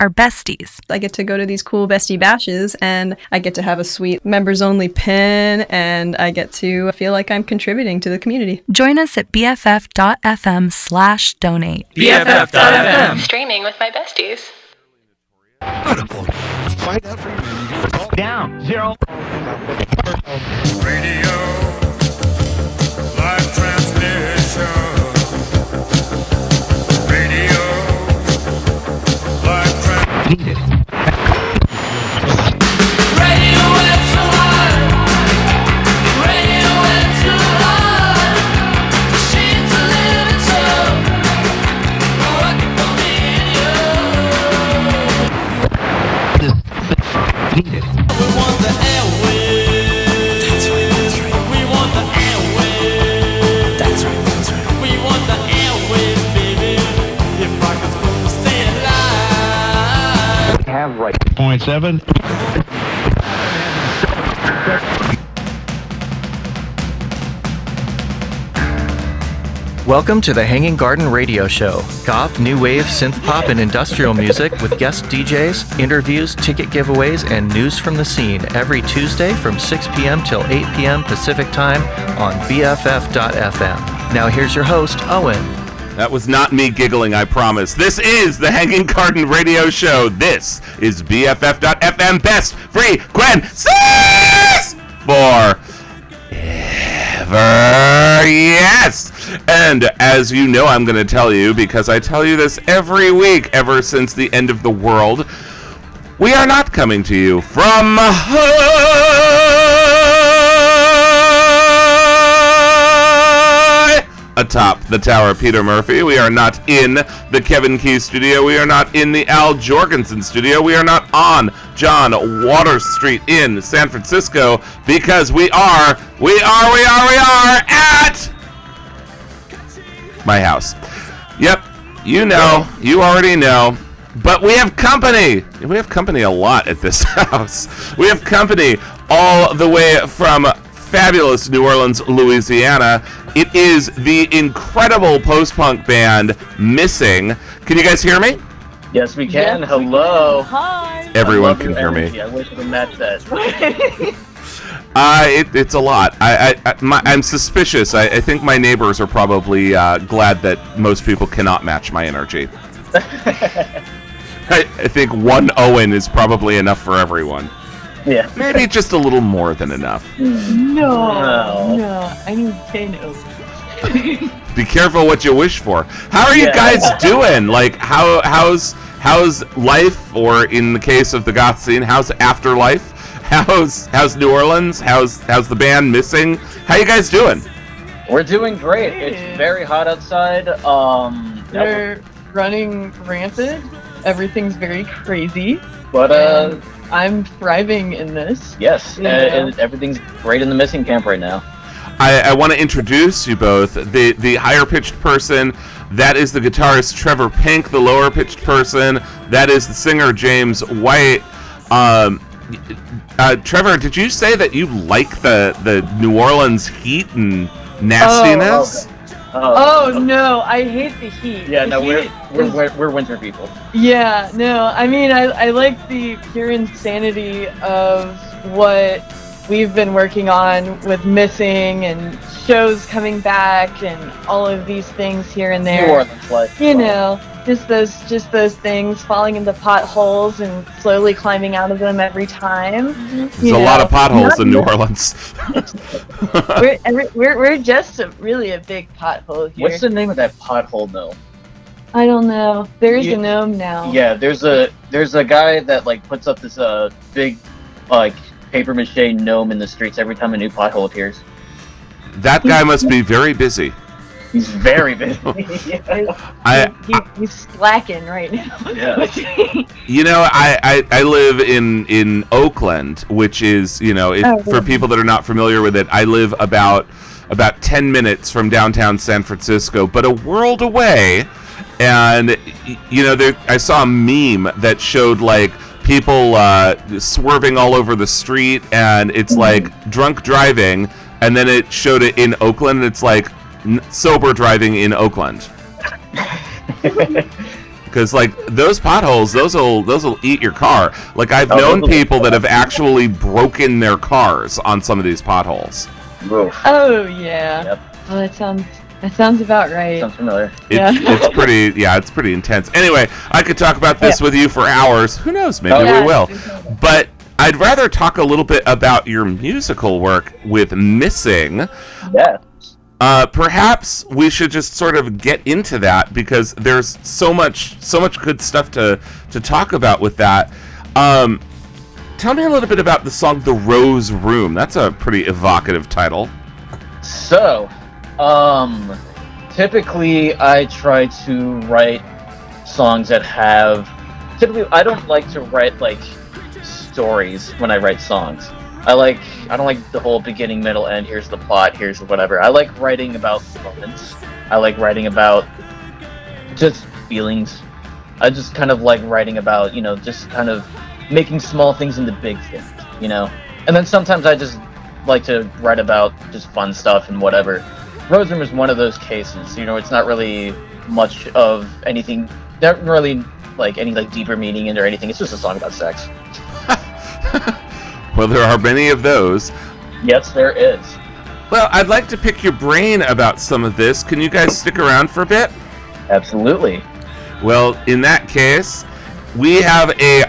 are besties. I get to go to these cool bestie bashes and I get to have a sweet members only pin and I get to feel like I'm contributing to the community. Join us at bff.fm slash donate. BFF.fm. Streaming with my besties. Find out from Down. Zero. Radio. líder. Welcome to the Hanging Garden Radio Show. Goth, new wave, synth pop, and industrial music with guest DJs, interviews, ticket giveaways, and news from the scene every Tuesday from 6 p.m. till 8 p.m. Pacific Time on BFF.FM. Now here's your host, Owen. That was not me giggling, I promise. This is the Hanging Garden Radio Show. This is BFF.FM Best Free Gwen for ever. Yes! And as you know, I'm going to tell you because I tell you this every week ever since the end of the world. We are not coming to you from high atop the tower, Peter Murphy. We are not in the Kevin Key studio. We are not in the Al Jourgensen studio. We are not on John Water Street in San Francisco because we are, we are, we are, we are at my house. Yep, you know, you already know. But we have company. We have company a lot at this house. We have company all the way from fabulous New Orleans, Louisiana. It is the incredible post punk band Missing. Can you guys hear me? Yes, we can. Hello. Hi. Everyone can your hear me. I wish I could match that. Uh, it, it's a lot. I, I, I my, I'm suspicious. I, I think my neighbors are probably uh, glad that most people cannot match my energy. I, I think one Owen is probably enough for everyone. Yeah. Maybe just a little more than enough. No. No. No. I need 10 O's. Be careful what you wish for. How are you Yeah. guys doing? Like how how's how's life, or in the case of the goth scene, how's afterlife? How's how's New Orleans? How's how's the band missing? How you guys doing? We're doing great. It's very hot outside. Um, we're- They're running rampant. Everything's very crazy. but uh, And I'm thriving in this. yes, uh, Yeah. and everything's great in the missing camp right now. I, I want to introduce you both. The the higher pitched person, that is the guitarist Trevor Pink. The lower pitched person, that is the singer James White. Um, uh, Trevor, did you say that you like the the New Orleans heat and nastiness? Oh Oh. Oh, no, I hate the heat. Yeah, The no, we're heat we're, is- we're we're winter people. Yeah, no, I mean, I, I like the pure insanity of what we've been working on with missing and shows coming back and all of these things here and there. New Orleans life. You know, just those just those things falling into potholes and slowly climbing out of them every time. There's a lot of potholes in New Orleans. we're, we're we're just a, really a big pothole here. What's the name of that pothole though? I don't know. There's You- a gnome now. Yeah, there's a there's a guy that like puts up this uh big like paper mache gnome in the streets every time a new pothole appears. that guy must be very busy. He's very busy. I, he, he's slacking right now. Yeah. You know, I, I, I live in, in Oakland, which is, you know, if, Oh, for people that are not familiar with it, I live about about 10 minutes from downtown San Francisco, but a world away. And, you know, there, I saw a meme that showed, like, people uh, swerving all over the street, and it's like drunk driving, and then it showed it in Oakland, and it's like n- sober driving in Oakland. Because like those potholes, those will those will eat your car. Like I've Oh, known people that have actually broken their cars on some of these potholes. Oof. Oh yeah. Yep. Oh, that sounds that sounds about right. Sounds familiar. It's, Yeah. it's pretty yeah, it's pretty intense. Anyway, I could talk about this with you for hours. Who knows? Maybe Oh, we yeah. will. But I'd rather talk a little bit about your musical work with Missing. Yeah. Uh, perhaps we should just sort of get into that because there's so much so much good stuff to to talk about with that. Um, tell me a little bit about the song "The Rose Room." That's a pretty evocative title. So, um, typically I try to write songs that have. Typically, I don't like to write like stories when I write songs. I like. I don't like the whole beginning, middle, end. Here's the plot. Here's whatever. I like writing about moments. I like writing about just feelings. I just kind of like writing about, you know, just kind of making small things into big things, you know. And then sometimes I just like to write about just fun stuff and whatever. Rose Room is one of those cases. You know, it's not really much of anything. Not really like any like deeper meaning in or anything. It's just a song about sex. Well, there are many of those. Yes, there is. Well, I'd like to pick your brain about some of this. Can you guys stick around for a bit? Absolutely. Well, in that case, we have a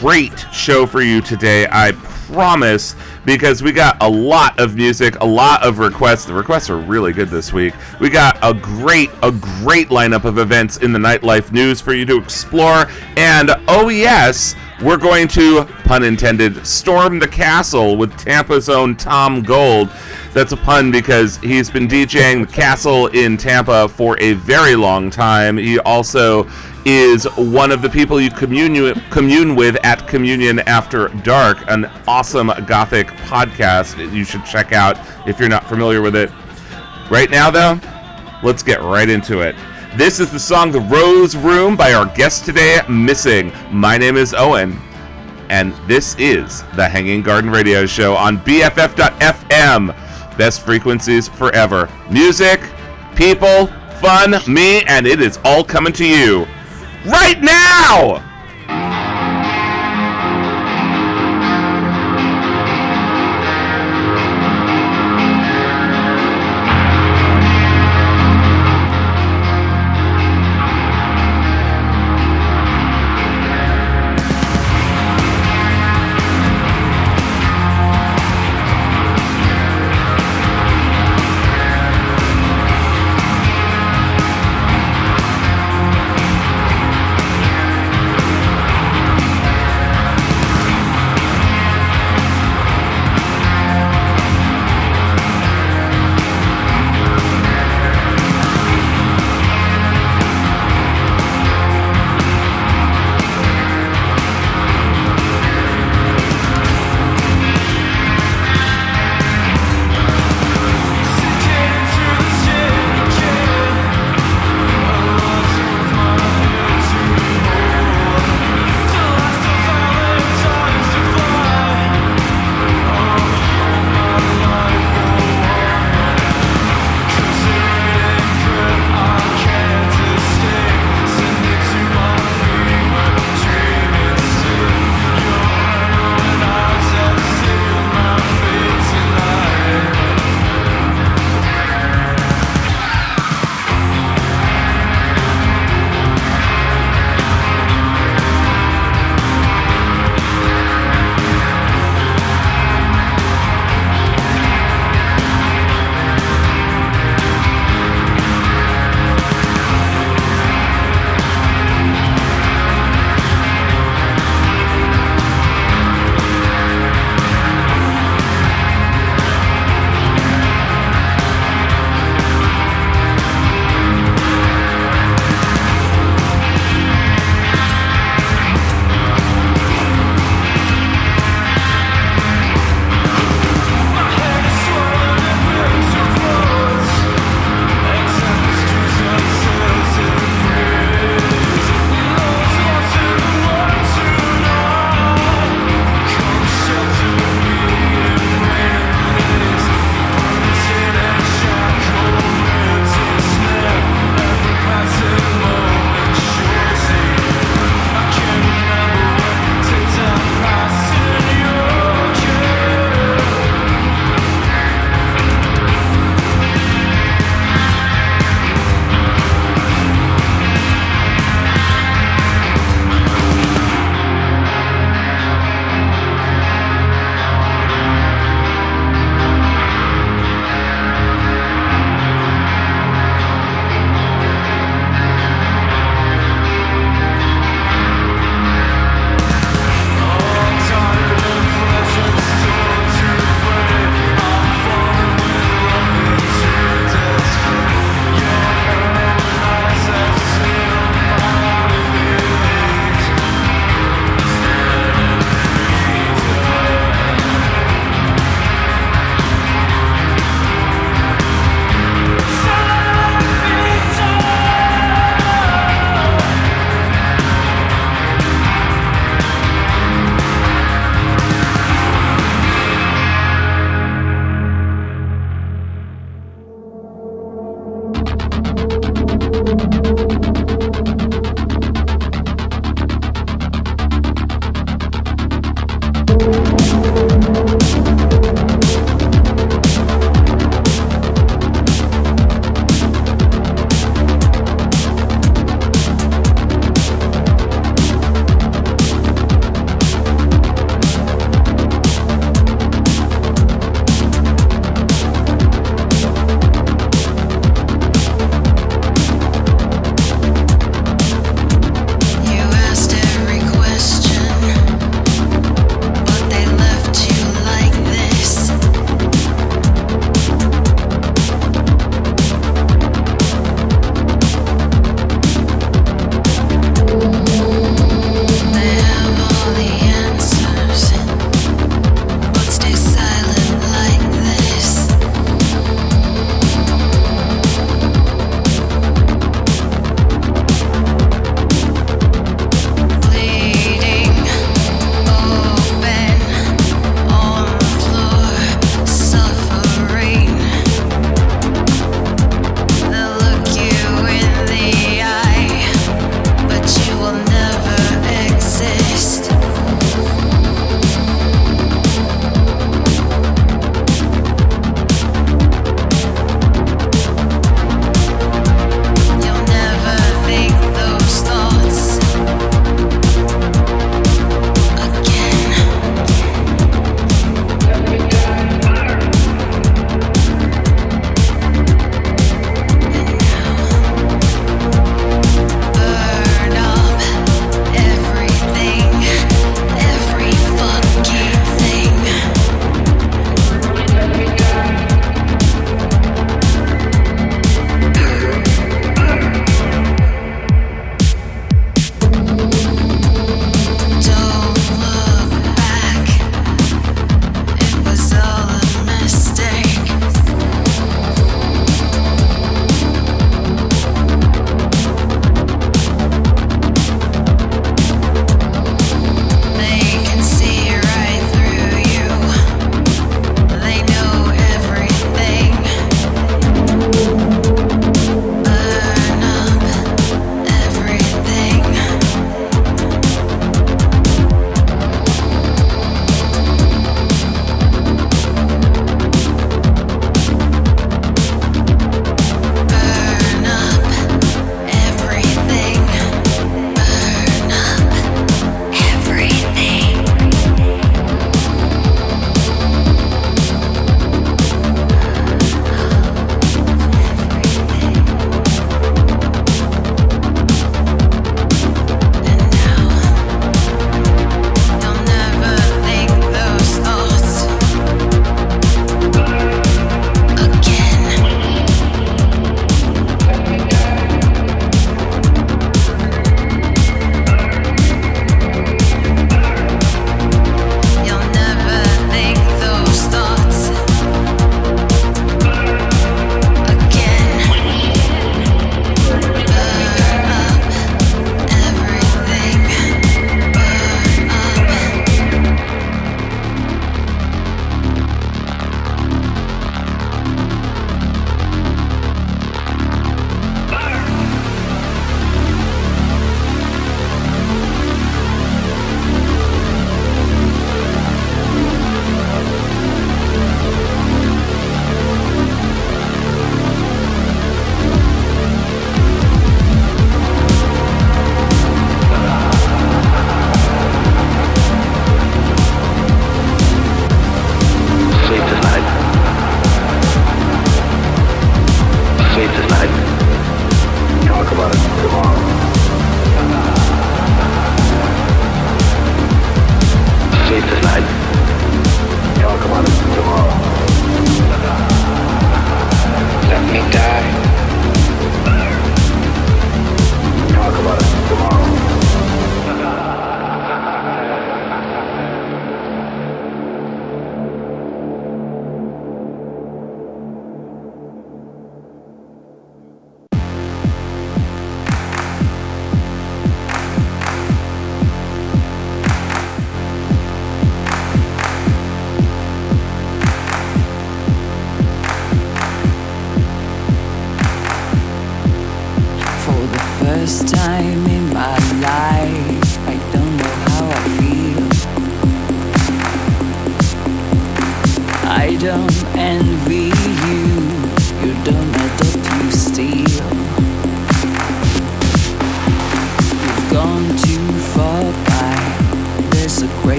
great show for you today, I promise, because we got a lot of music, a lot of requests. The requests are really good this week. We got a great, a great lineup of events in the nightlife news for you to explore. And oh, yes, we're going to, pun intended, storm the castle with Tampa's own Tom Gold. That's a pun because he's been DJing the castle in Tampa for a very long time. He also is one of the people you commune commune with at Communion After Dark, an awesome gothic podcast you should check out if you're not familiar with it. Right now, though, let's get right into it. This is the song The Rose Room by our guest today, Missing. My name is Owen, and this is the Hanging Garden Radio Show on BFF.FM. Best frequencies forever. Music, people, fun, me, and it is all coming to you right now!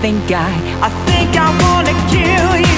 Think I, I think I wanna kill you,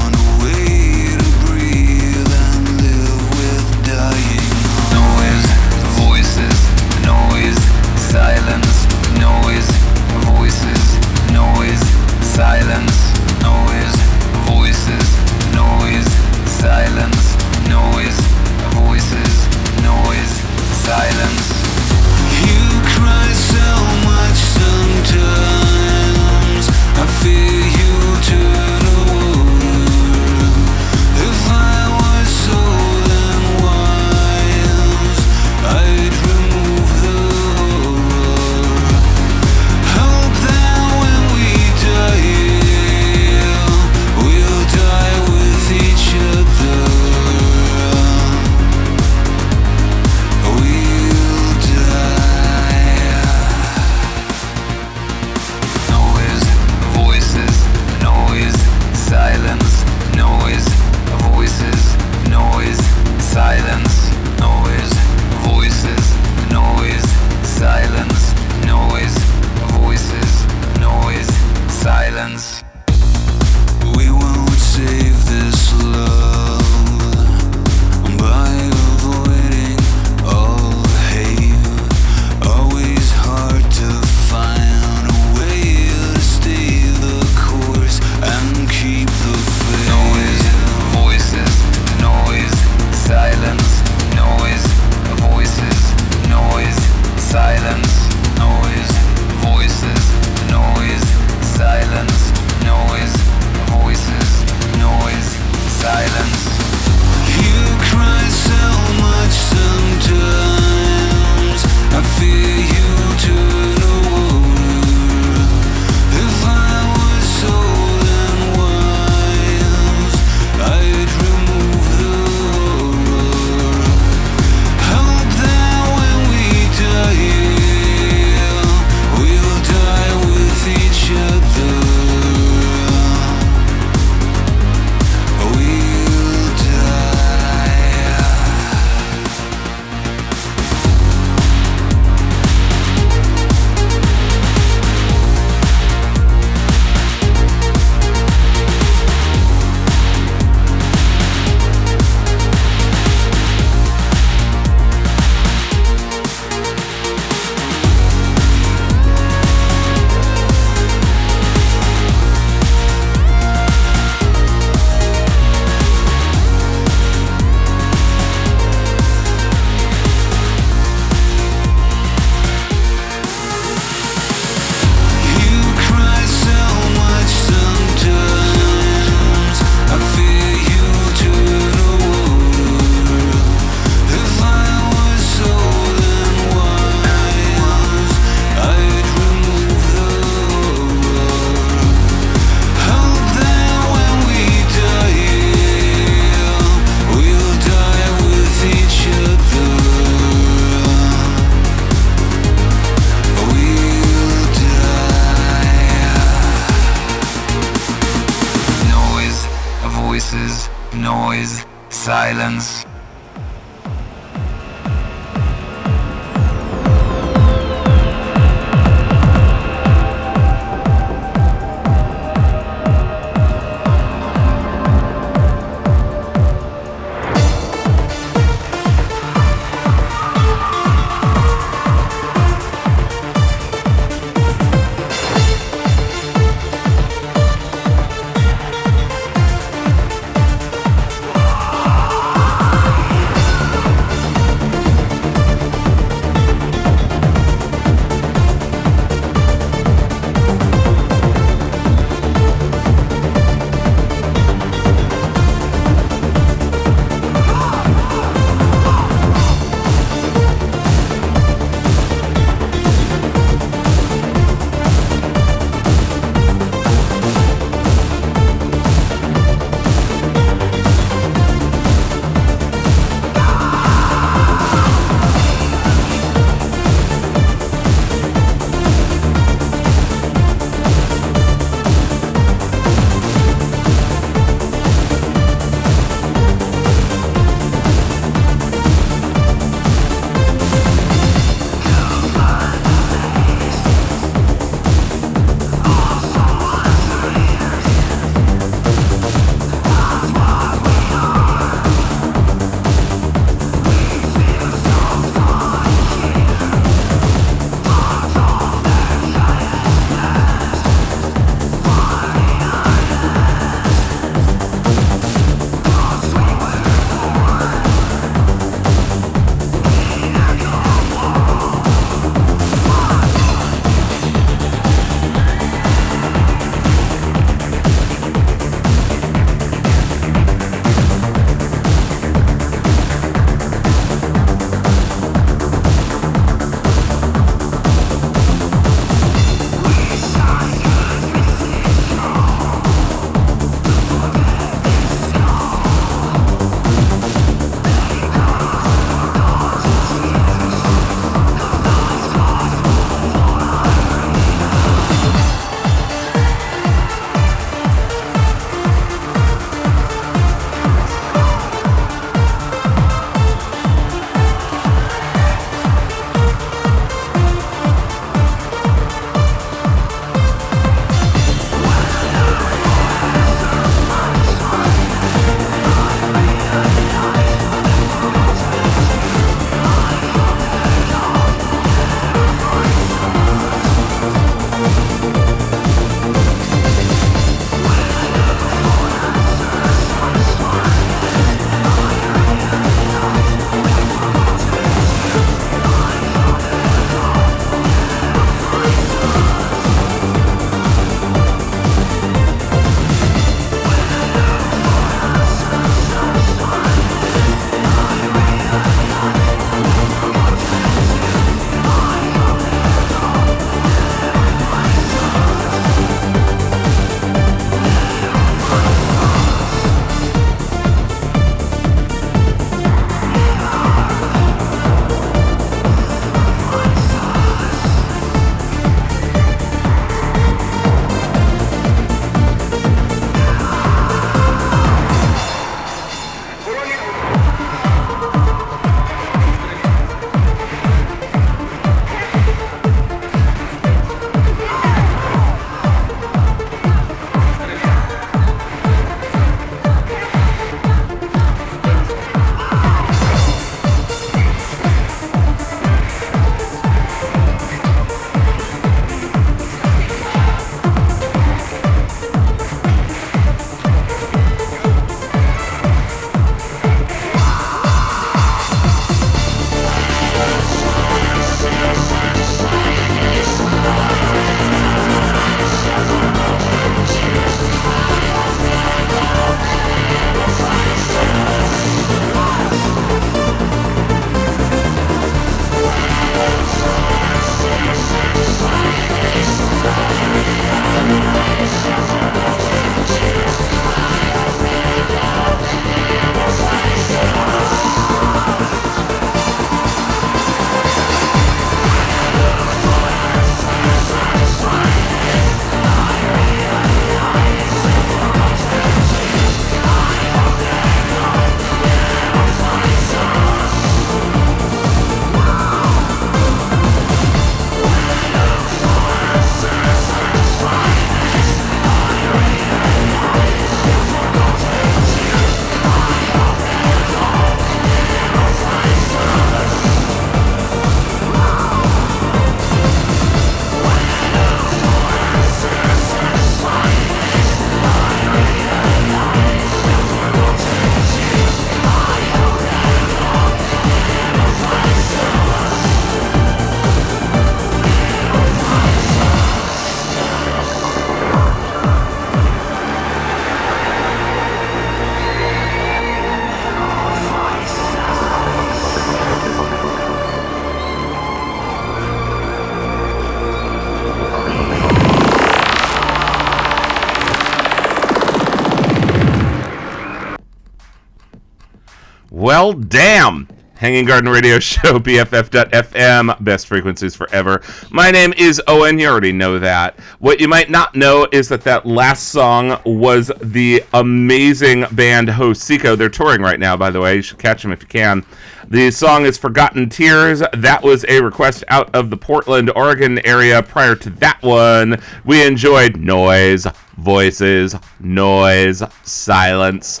Well, damn. Hanging Garden Radio Show, BFF.FM, best frequencies forever. My name is Owen, you already know that. What you might not know is that that last song was the amazing band Hocico. They're touring right now, by the way. You should catch them if you can. The song is Forgotten Tears. That was a request out of the Portland, Oregon area. Prior to that one, we enjoyed Noise, Voices, Noise, Silence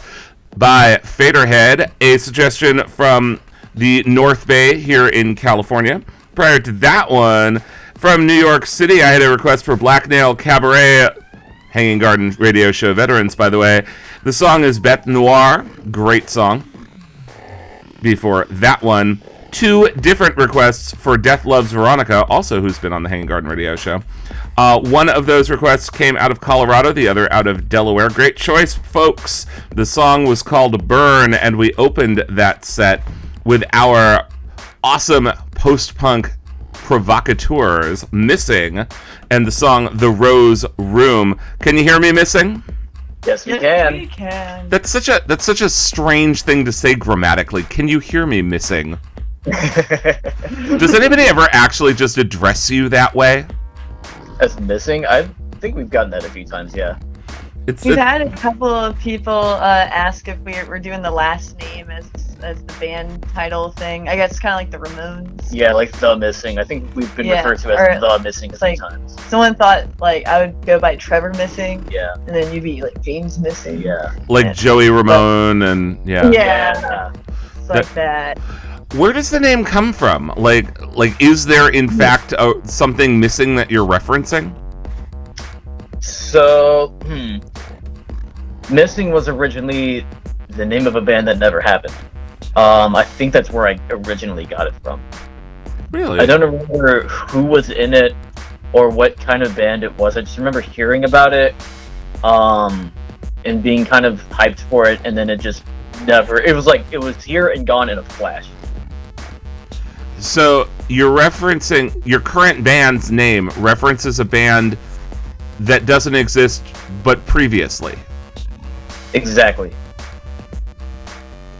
by Faderhead, a suggestion from the North Bay here in California. Prior to that one, from New York City, I had a request for Black Nail Cabaret, Hanging Garden radio show veterans, by the way. The song is Bête Noire, great song. Before that one, two different requests for Death Loves Veronica, also who's been on the Hanging Garden radio show. Uh, one of those requests came out of Colorado, the other out of Delaware. Great choice, folks. The song was called Burn, and we opened that set with our awesome post punk provocateurs missing and the song The Rose Room. Can you hear me missing? Yes, we Yes, can. can. That's such a that's such a strange thing to say grammatically. Can you hear me missing? Does anybody ever actually just address you that way? As missing, I think we've gotten that a few times. Yeah. It's We've a- had a couple of people uh, ask if we're, we're doing the last name as as the band title thing. I guess kind of like the Ramones. Yeah, like the missing. I think we've been Yeah, referred to or as the missing a it's few like- times. Someone thought like I would go by Trevor Missing, Yeah. and then you'd be like James Missing. Yeah. like Joey Ramone and yeah. Yeah. It's like that. Where does the name come from? Like like is there in fact a, something missing that you're referencing? So, hmm. Missing was originally the name of a band that never happened. Um, I think that's where I originally got it from. Really? I don't remember who was in it or what kind of band it was. I just remember hearing about it, um, and being kind of hyped for it, and then it just never. It was like it was here and gone in a flash. So you're referencing your current band's name references a band that doesn't exist but previously. Exactly.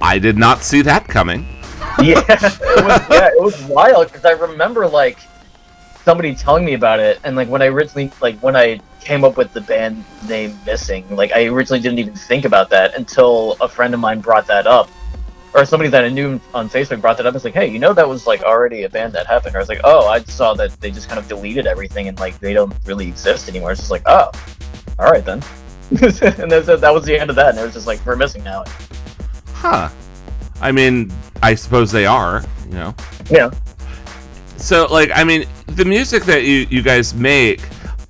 I did not see that coming. yeah, it was, yeah, it was wild because I remember like somebody telling me about it, and like when I originally like when I came up with the band name Missing, like I originally didn't even think about that until a friend of mine brought that up, or somebody that I knew on Facebook brought that up. It's like, hey, you know that was like already a band that happened. Or I was like, oh, I saw that they just kind of deleted everything and like they don't really exist anymore. It's just like, oh, all right then. and that's, that was the end of that, and it was just like we're missing now. Huh. I mean, I suppose they are, you know. Yeah. So like I mean, the music that you you guys make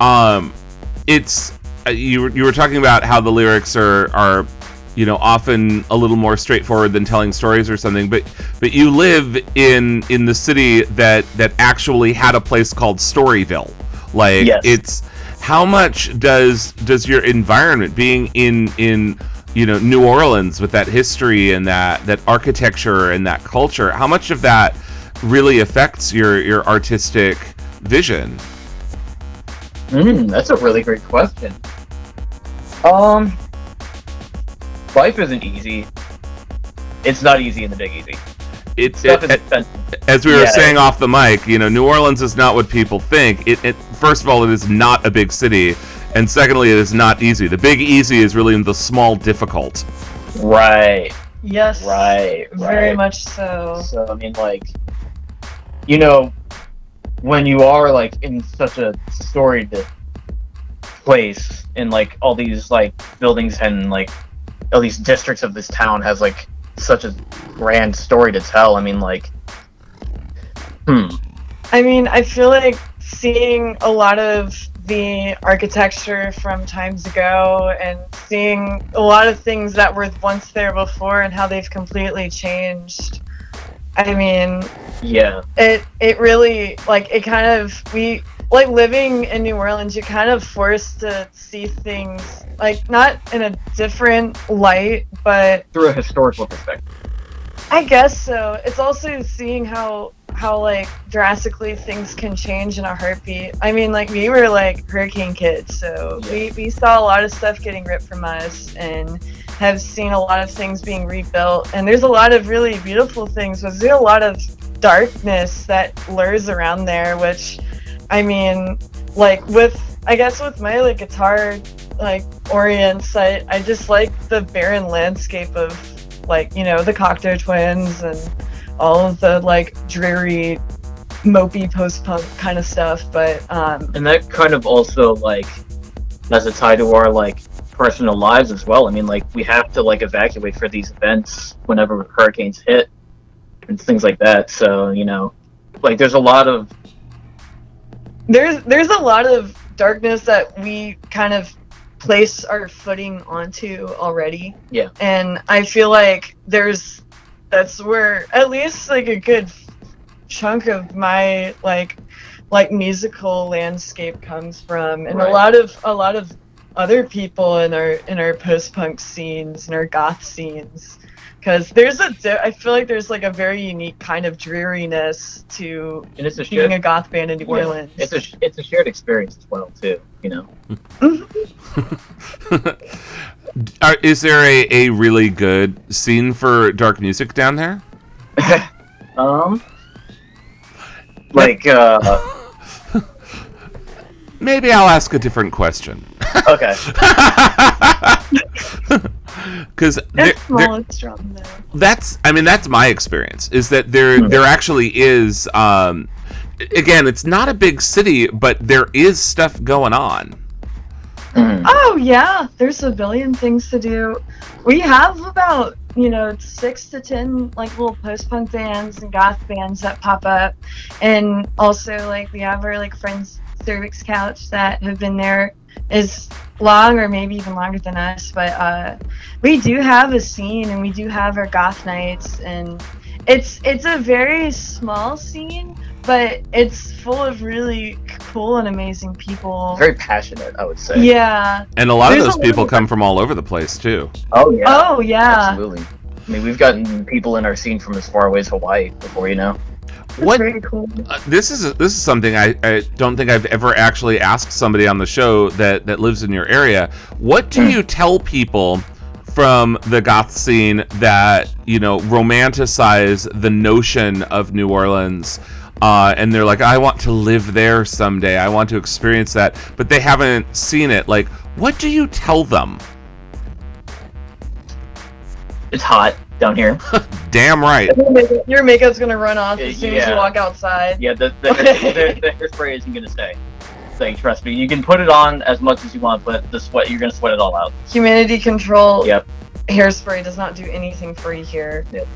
um it's uh, you were- you were talking about how the lyrics are are you know often a little more straightforward than telling stories or something but but you live in in the city that that actually had a place called Storyville like Yes. it's how much does does your environment being in in you know New Orleans with that history and that that architecture and that culture how much of that really affects your your artistic vision Mm, that's a really great question. Um, life isn't easy. It's not easy in the Big Easy. it, Stuff it- is expensive. as we were Yeah. saying off the mic you know New Orleans is not what people think it, it first of all it is not a big city and secondly it is not easy the big easy is really in the small difficult Right, Yes. right, Very right. much so. So I mean, like, you know, when you are like in such a storied place, and like all these like buildings and like all these districts of this town has like such a grand story to tell. I mean, like, hmm. I mean, I feel like seeing a lot of the architecture from times ago and seeing a lot of things that were once there before and how they've completely changed. I mean, Yeah. it it really like it kind of we like living in New Orleans, you're kind of forced to see things like not in a different light, but Through a historical perspective. I guess so. It's also seeing how how like drastically things can change in a heartbeat. I mean, like we were like hurricane kids, so we we saw a lot of stuff getting ripped from us, and have seen a lot of things being rebuilt, and there's a lot of really beautiful things. But there's a lot of darkness that lures around there, which, I mean, like with I guess with my like guitar like orients, I I just like the barren landscape of like you know the Cocteau Twins and all of the like dreary mopey post-punk kind of stuff but um and that kind of also like has a tie to our like personal lives as well. I mean like we have to like evacuate for these events whenever hurricanes hit and things like that. So you know like there's a lot of there's there's a lot of darkness that we kind of place our footing onto already. Yeah. And i feel like there's that's where at least like a good chunk of my like like musical landscape comes from. And Right. a lot of a lot of other people in our in our post-punk scenes and our goth scenes because there's a di- i feel like there's like a very unique kind of dreariness to and it's a being shared, a goth band in new yeah, orleans. it's a it's a shared experience as well too you know? Are, is there a, a really good scene for dark music down there? um like uh Maybe I'll ask a different question. okay Because it's small strong though that's I mean that's my experience is that there there actually is um again it's not a big city but there is stuff going on. Oh yeah, there's a billion things to do. We have about you know six to ten like little post punk bands and goth bands that pop up, and also like we have our like friends Cervix Couch that have been there as long or maybe even longer than us. But uh, we do have a scene and we do have our goth nights, and it's it's a very small scene, but it's full of really cool and amazing people. very passionate i would say Yeah. And a lot There's of those people come from all over the place too. oh yeah Oh yeah. absolutely i mean we've gotten people in our scene from as far away as hawaii before you know What Very cool. uh, this is this is something I, I don't think I've ever actually asked somebody on the show that that lives in your area. What do you tell people from the goth scene that you know romanticize the notion of New Orleans? Uh, and they're like, I want to live there someday. I want to experience that, but they haven't seen it. Like, what do you tell them? it's hot down here Damn right. Your makeup- Your makeup's gonna run off uh, as soon as you walk outside. Yeah, the the, the, the hairspray isn't gonna stay. Like, trust me, you can put it on as much as you want, but the sweat you're gonna sweat it all out. Humidity control. Yep. Hairspray does not do anything for you here. Yep.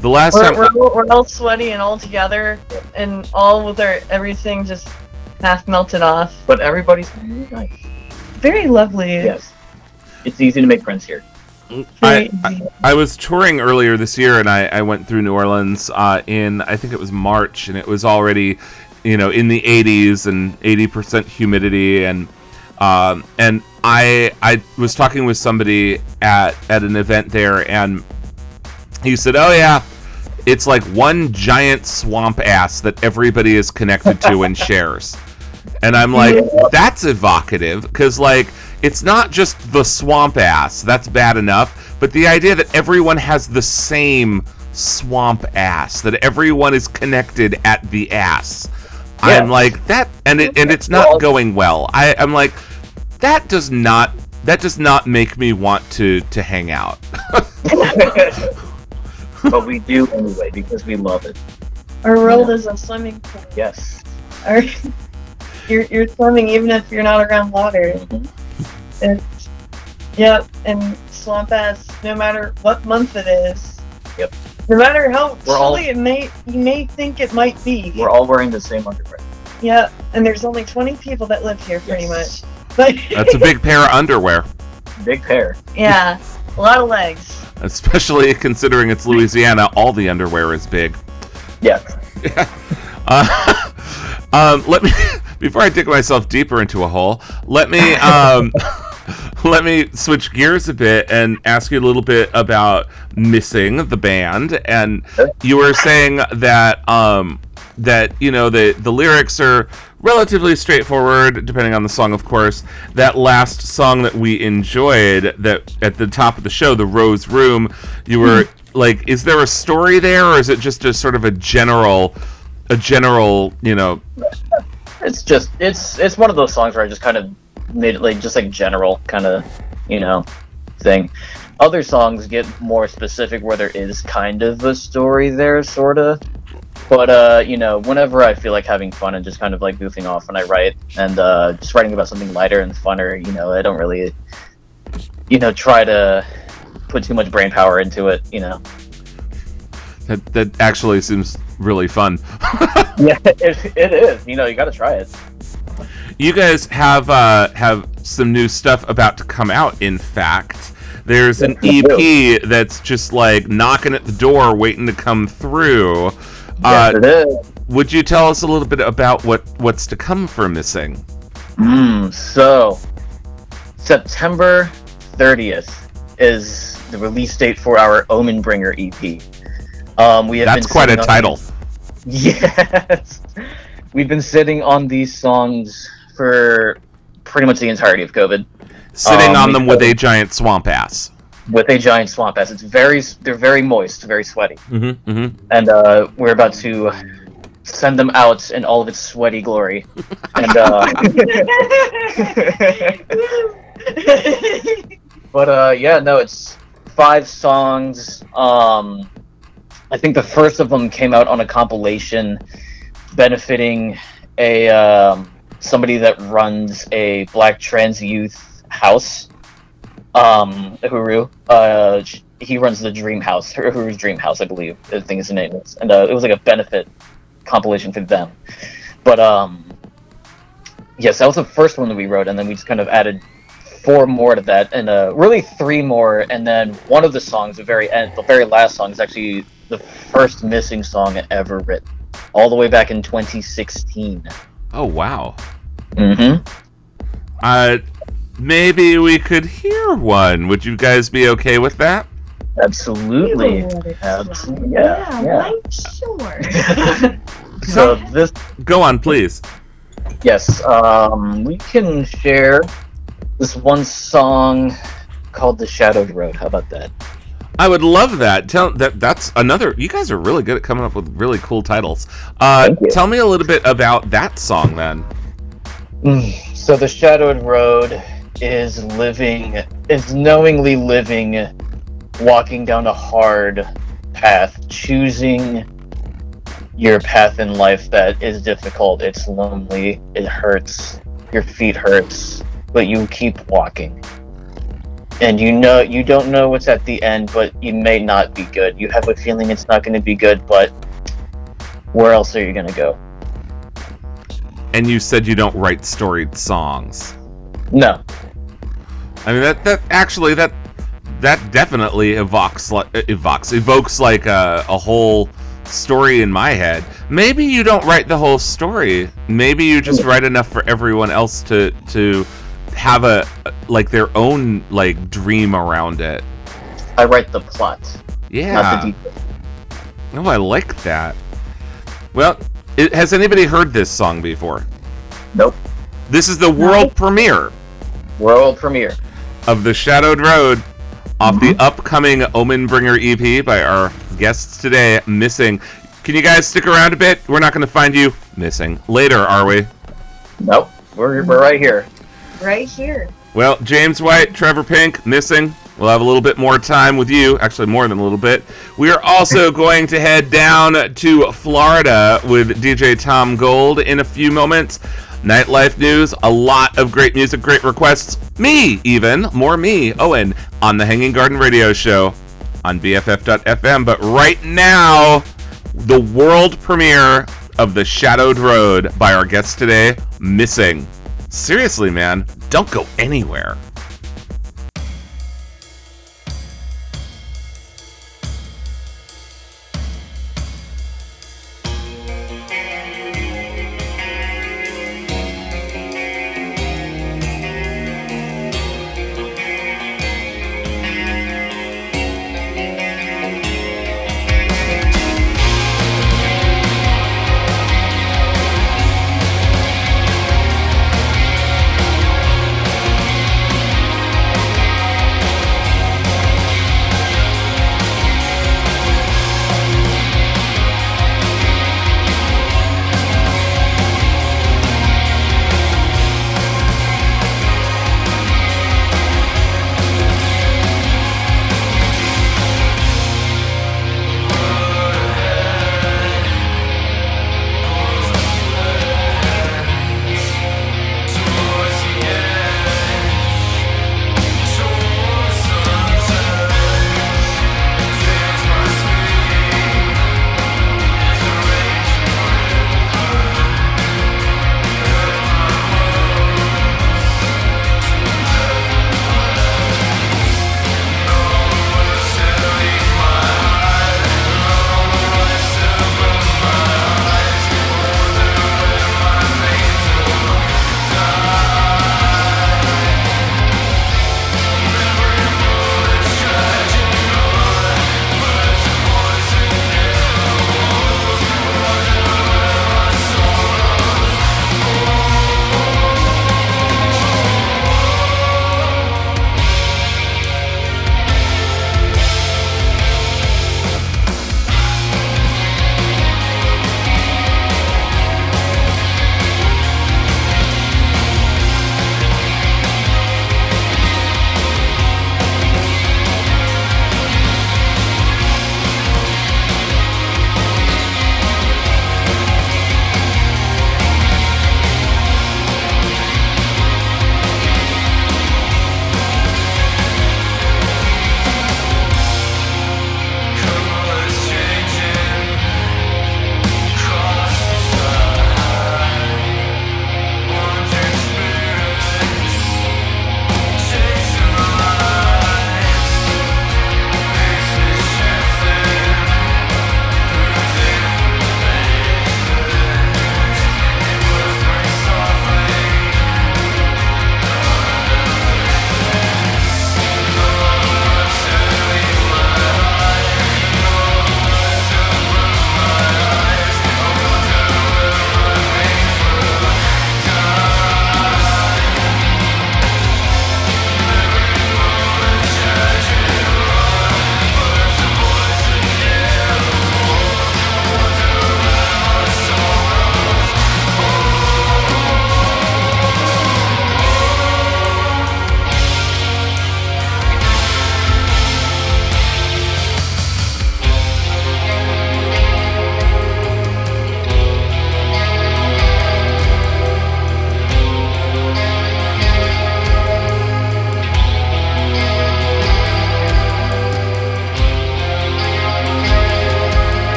The last We're, time, we're, all- we're all sweaty and all together, and all with our everything just half melted off. But everybody's very nice. Very lovely. Yes, it's easy to make friends here. I, I, I was touring earlier this year and I, I went through New Orleans uh, in I think it was March and it was already you know in the 80s and 80% humidity and um, and I I was talking with somebody at at an event there and he said oh yeah it's like one giant swamp ass that everybody is connected to and shares. And I'm like, that's evocative. Because, like, it's not just the swamp ass. That's bad enough. But the idea that everyone has the same swamp ass, that everyone is connected at the ass. I'm like that, and it and it's not going well. I, I'm like, that does not that does not make me want to to hang out. but we do anyway because we love it. Our world is a swimming pool. Yes. Our, you're, you're swimming even if you're not around water. Mm-hmm. It's, yep, and swamp ass, no matter what month it is. Yep. No matter how We're all- chilly it may you may think it might be. We're all wearing the same underwear. Yeah, and there's only 20 people that live here, pretty much. But That's a big pair of underwear, Big pair. yeah, a lot of legs. especially considering it's Louisiana. All the underwear is big. Yes. Uh, um, let me before I dig myself deeper into a hole. Let me um, let me switch gears a bit and ask you a little bit about missing the band. And you were saying that um, that you know the the lyrics are relatively straightforward, depending on the song, of course. That last song that we enjoyed, that at the top of the show, the Rose Room, you were like, is there a story there, or is it just a sort of a general, a general, you know? It's just it's it's one of those songs where I just kind of made it like just like general kind of you know thing. Other songs get more specific where there is kind of a story there, sorta. But uh, you know, whenever I feel like having fun and just kind of like goofing off when I write, and uh, just writing about something lighter and funner, you know, I don't really, you know, try to put too much brain power into it. You know. That that actually seems really fun. yeah, it, it is. You know, you got to try it. You guys have uh, have some new stuff about to come out. In fact, there's an EP that's just like knocking at the door, waiting to come through. Yes, it is. Would you tell us a little bit about what what's to come for Missing? Mm, so, September 30th is the release date for our Omenbringer EP. Um, we have That's quite a title. these- Yes, we've been sitting on these songs for pretty much the entirety of COVID. Sitting Um, on them with a giant swamp ass. with a giant swamp ass. It's very, they're very moist, very sweaty, Mm-hmm, mm-hmm. and uh, we're about to send them out in all of its sweaty glory. And uh, but uh, yeah, no, it's five songs. Um, I think the first of them came out on a compilation benefiting a um, somebody that runs a black trans youth house. Um, Uhuru. Uh, he runs the Dream House, Uhuru's Dream House, I believe. I think his name is, and uh, it was like a benefit compilation for them. But um, yes, that was the first one that we wrote, and then we just kind of added four more to that, and uh, really three more, and then one of the songs, the very end, the very last song, is actually the first missing song ever written, all the way back in 2016. Oh wow. Mm-hmm. Uh, maybe we could hear one. Would you guys be okay with that? Absolutely. Absolutely. Yeah. Yeah. sure. So this. Go on, please. Yes. Um, we can share this one song called "The Shadowed Road." How about that? I would love that. Tell that that's another. You guys are really good at coming up with really cool titles. Uh, tell me a little bit about that song then. Mm, So the shadowed road is living, is knowingly living, walking down a hard path, choosing your path in life that is difficult. It's lonely. It hurts. Your feet hurts, but you keep walking. And you know you don't know what's at the end, but you may not be good. You have a feeling it's not going to be good, but where else are you going to go? And you said you don't write storied songs. No. I mean that that actually that that definitely evokes like evokes evokes like a, a whole story in my head. Maybe you don't write the whole story. Maybe you just mm. write enough for everyone else to to have a like their own like dream around it. I write the plot. Yeah. Not the details. Oh, I like that. Well, it, has anybody heard this song before? Nope. This is the world premiere World premiere. of The Shadowed Road off the mm-hmm. upcoming Omenbringer EP by our guests today, Missing. Can you guys stick around a bit? We're not going to find you missing later, are we? Nope. We're, we're right here. Right here. Well, James White, Trevor Pink, missing. We'll have a little bit more time with you, actually, more than a little bit. We are also going to head down to Florida with DJ Tom Gold in a few moments. Nightlife news, a lot of great music, great requests. Me, even, more me, Owen, on the Hanging Garden Radio Show on BFF.FM. But right now, the world premiere of The Shadowed Road by our guest today, Missing. Seriously, man, don't go anywhere.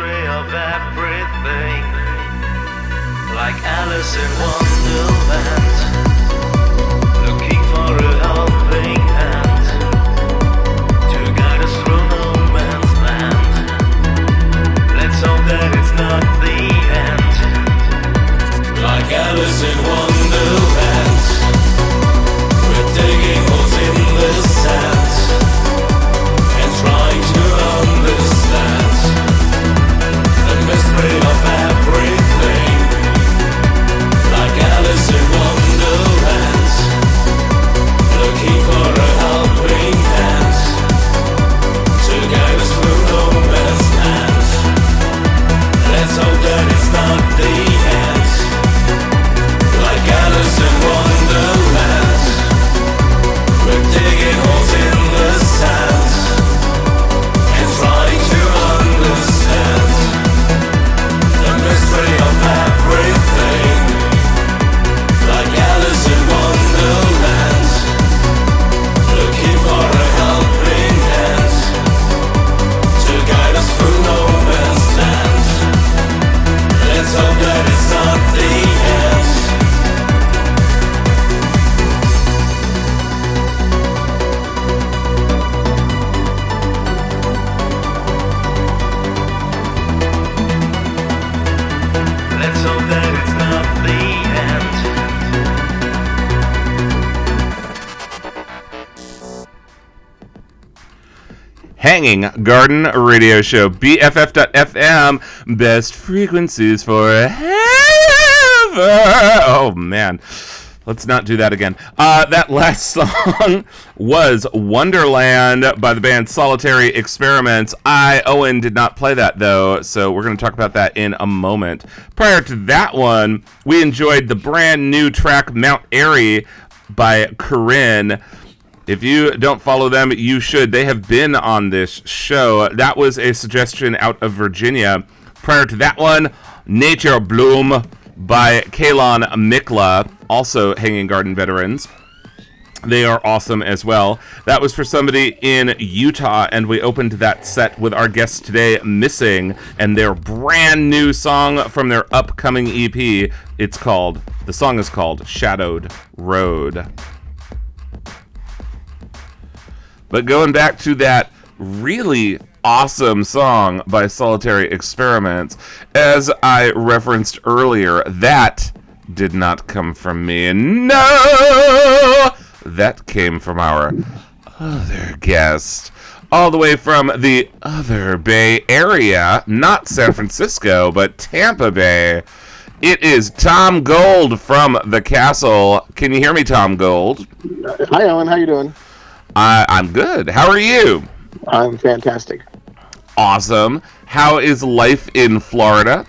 The of everything. Like Alice in Wonderland, looking for a helping hand to guide us through no man's land. Let's hope that it's not the end. Like Alice in Wonderland, Garden Radio Show, BFF.FM, best frequencies forever. Oh man, let's not do that again. Uh, that last song was Wonderland by the band Solitary Experiments. I, Owen, did not play that though, so we're going to talk about that in a moment. Prior to that one, we enjoyed the brand new track Mount Airy by Korine. If you don't follow them, you should. They have been on this show. That was a suggestion out of Virginia. Prior to that one, Næturblóm by Kaelan Mikla, also Hanging Garden veterans. They are awesome as well. That was for somebody in Utah, and we opened that set with our guest today, Missing, and their brand new song from their upcoming EP. It's called, the song is called Shadowed Road. But going back to that really awesome song by Solitary Experiments, as I referenced earlier, that did not come from me. No! That came from our other guest. All the way from the other Bay Area, not San Francisco, but Tampa Bay. It is Tom Gold from the Castle. Can you hear me, Tom Gold? Hi, Owen. How you doing? I, I'm good. How are you? I'm fantastic. Awesome. How is life in Florida?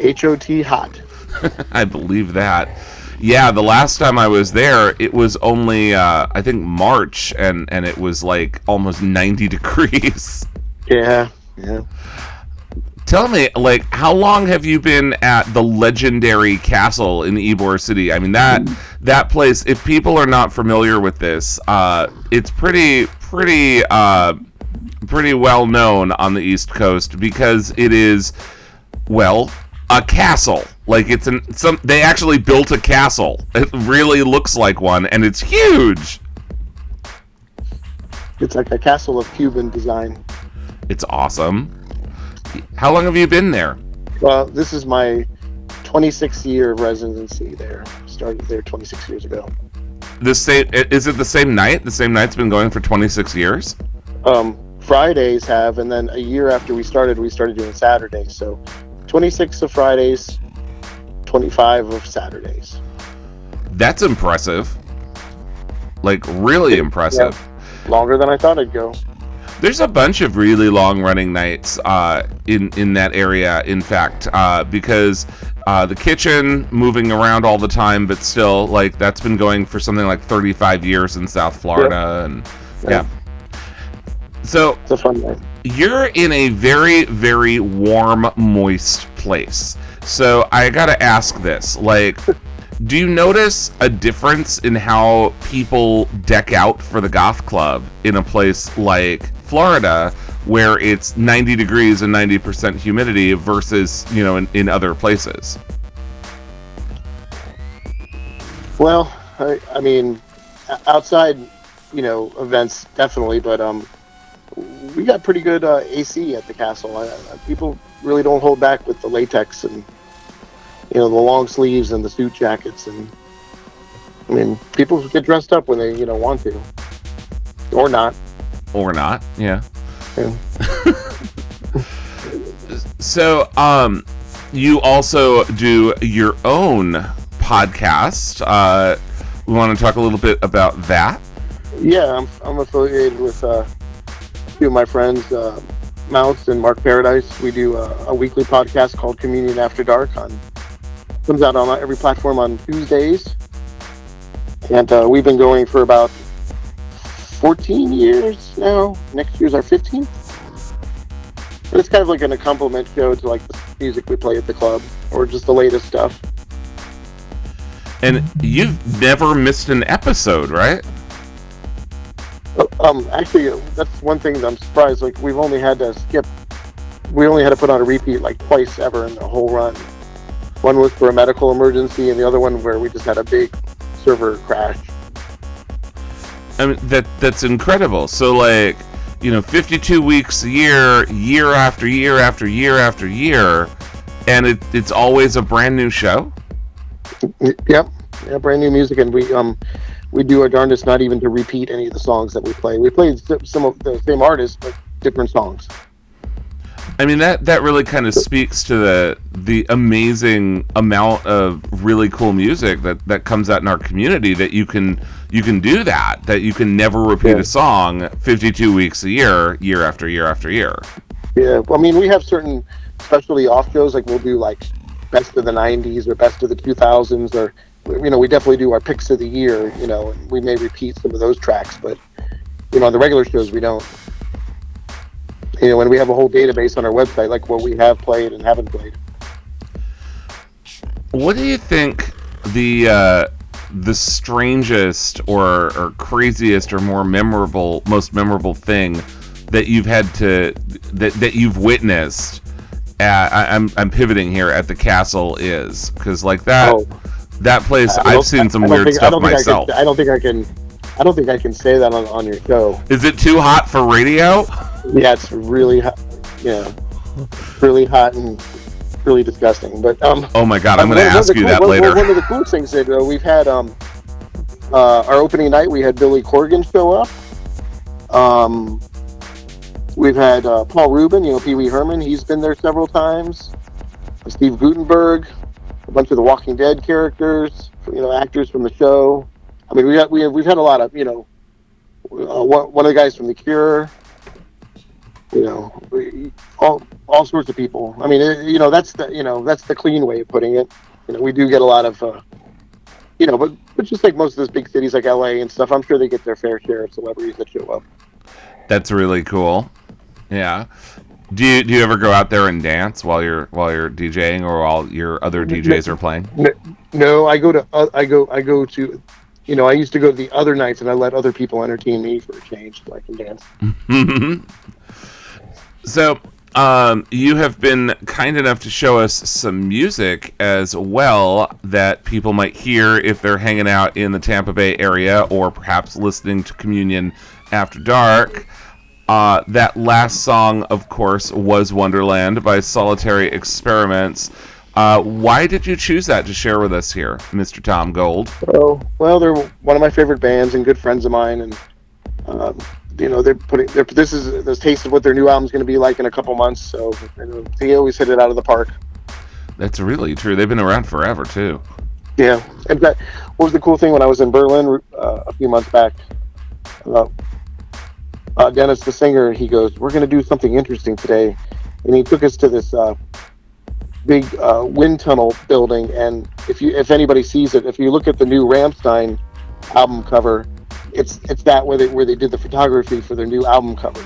HOT hot. I believe that. Yeah, the last time I was there, it was only uh, I think March, and and it was like almost ninety degrees. Yeah, yeah. Tell me, like, how long have you been at the legendary castle in Ybor City? I mean that that place. If people are not familiar with this, uh, it's pretty pretty uh, pretty well known on the East Coast because it is well a castle. Like it's an some they actually built a castle. It really looks like one, and it's huge. It's like a castle of Cuban design. It's awesome. How long have you been there? Well, this is my 26th year of residency there. Started there 26 years ago. The same is it the same night? The same night's been going for 26 years? Um, Fridays have, and then a year after we started, we started doing Saturdays. So 26 of Fridays, 25 of Saturdays. That's impressive. Like really impressive. Yeah. Longer than I thought it'd go. There's a bunch of really long running nights uh, in in that area. In fact, uh, because uh, the kitchen moving around all the time, but still like that's been going for something like 35 years in South Florida, and yeah. So it's a fun night. You're in a very very warm, moist place. So I gotta ask this, like. Do you notice a difference in how people deck out for the goth club in a place like Florida where it's 90 degrees and 90% humidity versus, you know, in, in other places? Well, I, I mean, outside, you know, events definitely, but um, we got pretty good uh, AC at the castle. I, I, people really don't hold back with the latex and you know the long sleeves and the suit jackets and I mean people get dressed up when they you know want to. Or not. Or not yeah, yeah. so um you also do your own podcast. Uh we want to talk a little bit about that? Yeah i'm, I'm affiliated with uh, a few of my friends uh, mouse and mark paradise. We do a, a weekly podcast called communion after dark on comes out on every platform on Tuesdays. And uh, we've been going for about 14 years now. Next year's our 15th. But it's kind of like an accompaniment show to like the music we play at the club or just the latest stuff. And you've never missed an episode, right? Um, actually, that's one thing that I'm surprised. Like we've only had to skip. We only had to put on a repeat like twice ever in the whole run. One was for a medical emergency, and the other one where we just had a big server crash. I mean that that's incredible. So like, you know, 52 weeks a year, year after year after year after year, and it, it's always a brand new show. Yep, yeah, brand new music, and we um we do our darndest not even to repeat any of the songs that we play. We play some of the same artists, but different songs. I mean that that really kind of speaks to the the amazing amount of really cool music that that comes out in our community that you can you can do that that you can never repeat yeah. a song 52 weeks a year year after year after year. Yeah, well, I mean we have certain specialty off shows like we'll do like best of the 90s or best of the 2000s or you know we definitely do our picks of the year, you know, and we may repeat some of those tracks, but you know on the regular shows we don't you know, when we have a whole database on our website, like what we have played and haven't played. What do you think the uh, the strangest or, or craziest or more memorable, most memorable thing that you've had to that, that you've witnessed? At, I, I'm I'm pivoting here at the castle is because like that oh. that place I've seen some weird think, stuff I myself. I, I don't think I can. I don't think I can say that on, on your show. Is it too hot for radio? Yeah, it's really hot. Yeah, really hot and really disgusting. But um, oh my god, I'm going to ask you that one, later. One of the cool things that uh, we've had um, uh, our opening night, we had Billy Corgan show up. Um, we've had uh, Paul Reubens, you know Pee Wee Herman. He's been there several times. Steve Guttenberg, a bunch of the Walking Dead characters, you know, actors from the show. I mean, we got we have, we've had a lot of you know, uh, one, one of the guys from The Cure. You know, all all sorts of people. I mean, it, you know, that's the you know that's the clean way of putting it. You know, we do get a lot of, uh, you know, but but just like most of those big cities like LA and stuff, I'm sure they get their fair share of celebrities that show up. That's really cool. Yeah. Do you do you ever go out there and dance while you're while you're DJing or while your other DJs are playing? No, no I go to uh, I go I go to, you know, I used to go to the other nights and I let other people entertain me for a change so I can dance. so, um, you have been kind enough to show us some music as well that people might hear if they're hanging out in the Tampa Bay area or perhaps listening to Communion After Dark. Uh, that last song, of course, was Wonderland by Solitary Experiments. Uh, why did you choose that to share with us here, Mr. Tom Gold? Oh well, they're one of my favorite bands and good friends of mine, and um, you know they're putting they're, this is this taste of what their new album's going to be like in a couple months. So you know, they always hit it out of the park. That's really true. They've been around forever, too. Yeah, and fact, what was the cool thing when I was in Berlin uh, a few months back? Uh, uh, Dennis, the singer, he goes, "We're going to do something interesting today," and he took us to this uh, big uh, wind tunnel building. And if you, if anybody sees it, if you look at the new Rammstein album cover, it's it's that where they where they did the photography for their new album cover.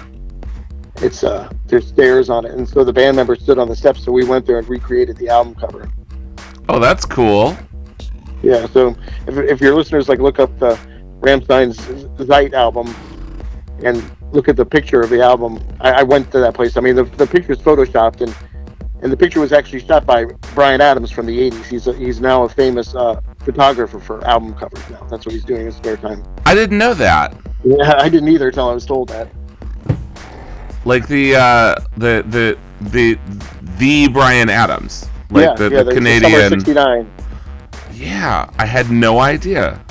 It's uh, there's stairs on it, and so the band members stood on the steps. So we went there and recreated the album cover. Oh, that's cool. Yeah, so if, if your listeners like look up the Rammstein's Zeit album and look at the picture of the album, I, I went to that place. I mean, the, the picture's photoshopped, and and the picture was actually shot by Bryan Adams from the '80s. He's a, he's now a famous uh, photographer for album covers. Now that's what he's doing in his spare time. I didn't know that. Yeah, I didn't either until I was told that. Like the uh, the the the the Bryan Adams, like yeah, the, yeah, the Canadian. '69. Yeah, I had no idea.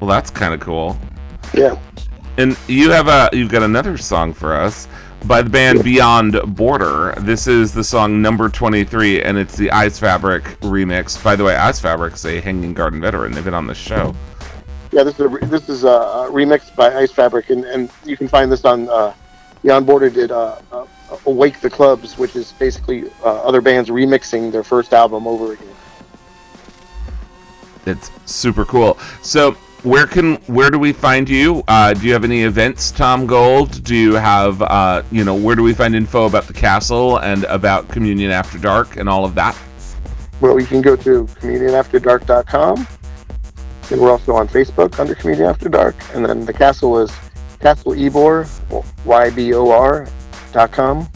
Well, that's kind of cool. Yeah. And you have a you've got another song for us by the band Beyond Border. This is the song number 23 and it's the Eisfabrik remix. By the way, Eisfabrik is a Hanging Garden veteran. They've been on the show. Yeah, this is a, this is a remix by Eisfabrik, and, and you can find this on uh, Beyond Border did uh, uh, Awake the Clubs, which is basically uh, other bands remixing their first album over again. It's super cool. So, where can where do we find you? Uh, do you have any events, Tom Gold? Do you have uh, you know where do we find info about the castle and about Communion After Dark and all of that? Well, you can go to communionafterdark.com, and we're also on Facebook under Communion After Dark, and then the castle is Castle Ybor, Y-B-O-R dot com,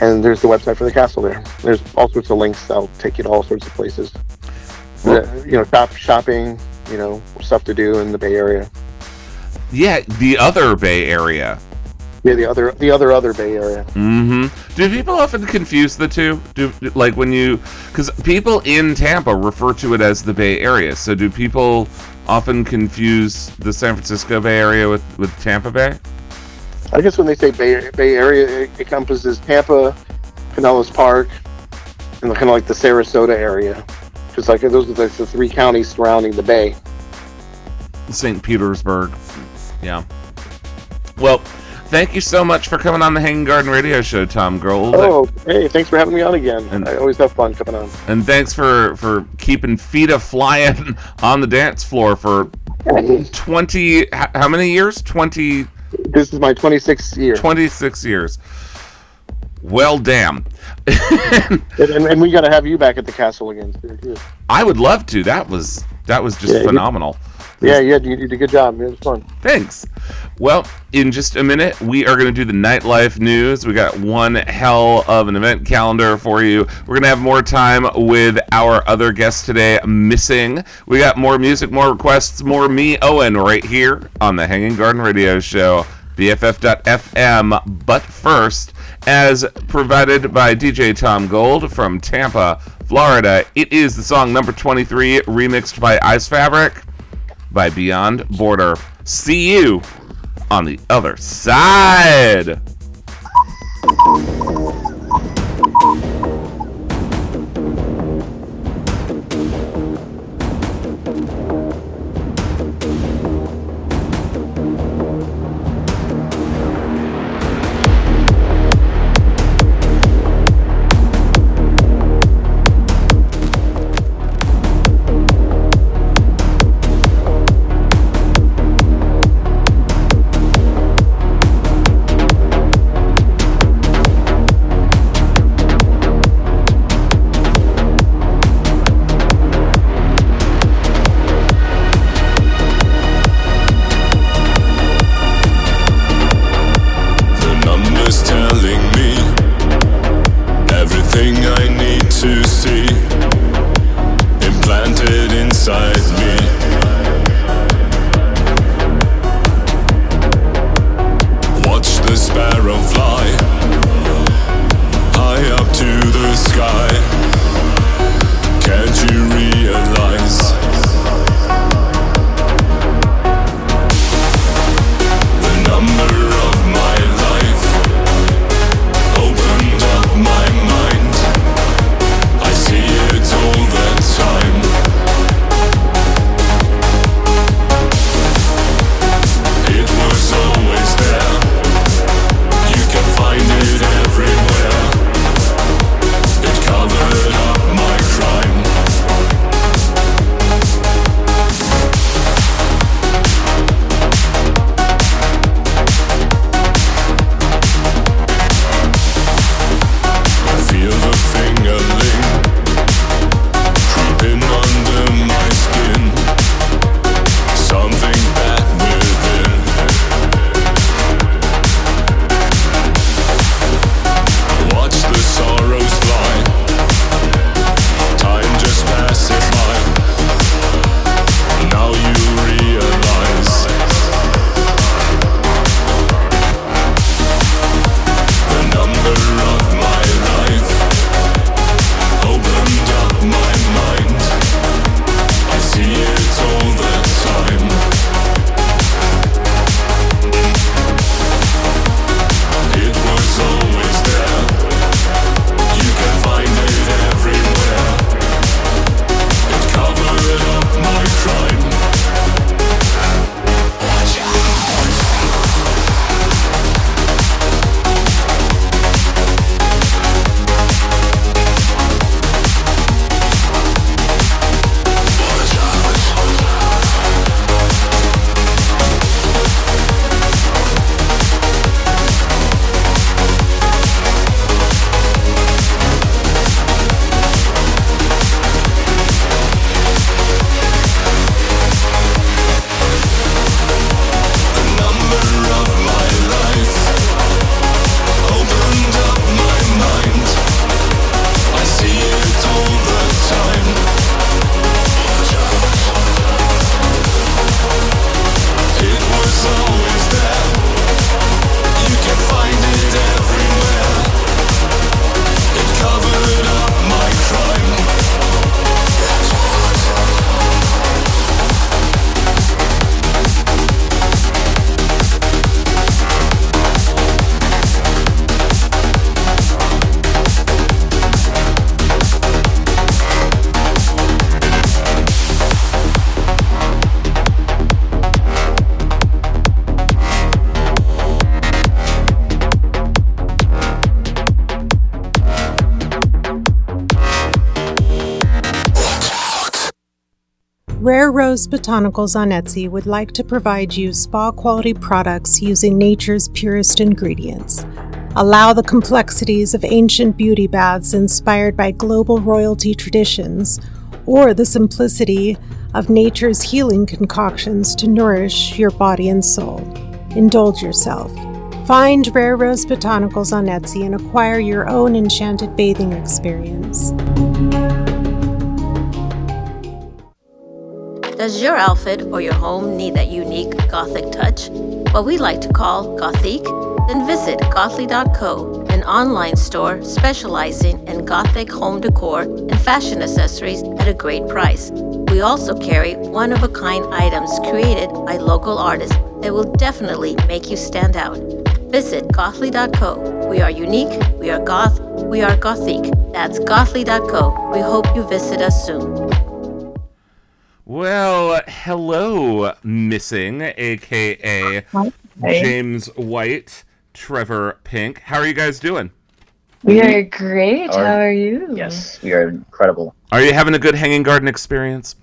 and there's the website for the castle there. There's all sorts of links that'll take you to all sorts of places. Uh, you know, shop, shopping, you know, stuff to do in the Bay Area. Yeah, the other Bay Area. Yeah, the other, the other, other Bay Area. Mm-hmm. Do people often confuse the two? Do like when you because people in Tampa refer to it as the Bay Area. So do people often confuse the San Francisco Bay Area with with Tampa Bay? I guess when they say Bay, Bay Area, it encompasses Tampa, Pinellas Park, and kind of like the Sarasota area. Just like those are like the three counties surrounding the bay. St. Petersburg. Yeah. Well, thank you so much for coming on the Hanging Garden Radio Show, Tom Gold. Oh, hey, thanks for having me on again. And, I always have fun coming on. And thanks for for keeping feet a flying on the dance floor for 20 how many years? 20 This is my 26th year. 26 years. Well, damn. And, and, we got to have you back at the castle again too. I would love to. That was that was just Yeah, you- phenomenal. Yeah, yeah, you did a good job. It was fun. Thanks. Well, in just a minute, we are going to do the nightlife news. We got one hell of an event calendar for you. We're going to have more time with our other guest today, Missing. We got more music, more requests, more me, Owen, right here on the Hanging Garden Radio Show, BFF.FM. But first, as provided by DJ Tom Gold from Tampa, Florida, it is the song number 23, remixed by Eisfabrik by Beyond Border. See you on the other side. Rose Botanicals on Etsy would like to provide you spa quality products using nature's purest ingredients. Allow the complexities of ancient beauty baths inspired by global royalty traditions, or the simplicity of nature's healing concoctions to nourish your body and soul. Indulge yourself. Find Rare Rose Botanicals on Etsy and acquire your own enchanted bathing experience. Does your outfit or your home need that unique Gothic touch? What we like to call Gothique? Then visit Gothly.co, an online store specializing in Gothic home decor and fashion accessories at a great price. We also carry one of a kind items created by local artists that will definitely make you stand out. Visit Gothly.co. We are unique, we are goth, we are Gothique. That's Gothly.co. We hope you visit us soon. Well, hello, missing, aka James White, Trevor Pink. How are you guys doing? We are great. Are- How are you? Yes, we are incredible. Are you having a good hanging garden experience?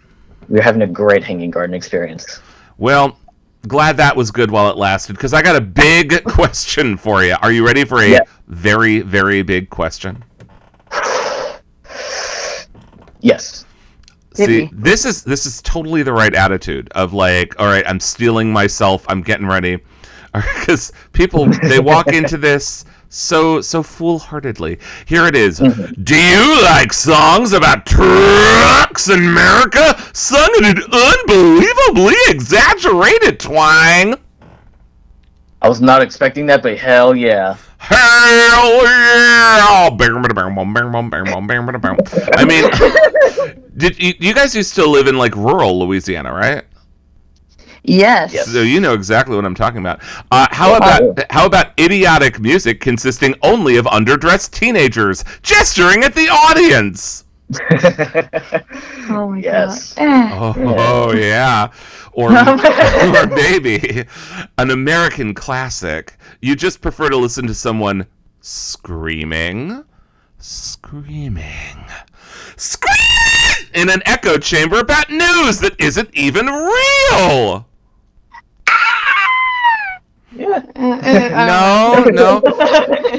We're having a great hanging garden experience. Well, glad that was good while it lasted because I got a big question for you. Are you ready for a Yeah. very, very big question? Yes. See, this is this is totally the right attitude of like, all right, I'm stealing myself, I'm getting ready, because people they walk into this so so foolheartedly. Here it is. Mm-hmm. Do you like songs about trucks in America sung in an unbelievably exaggerated twang? I was not expecting that, but hell yeah. Hell yeah! I mean, did you, you guys used to live in like rural Louisiana, right? Yes. So you know exactly what I'm talking about. Uh, how about how about idiotic music consisting only of underdressed teenagers gesturing at the audience? Oh my Yes. god. Oh, oh, yeah. Or, or maybe an American classic. You just prefer to listen to someone screaming, screaming, screaming in an echo chamber about news that isn't even real. no, uh, um, no.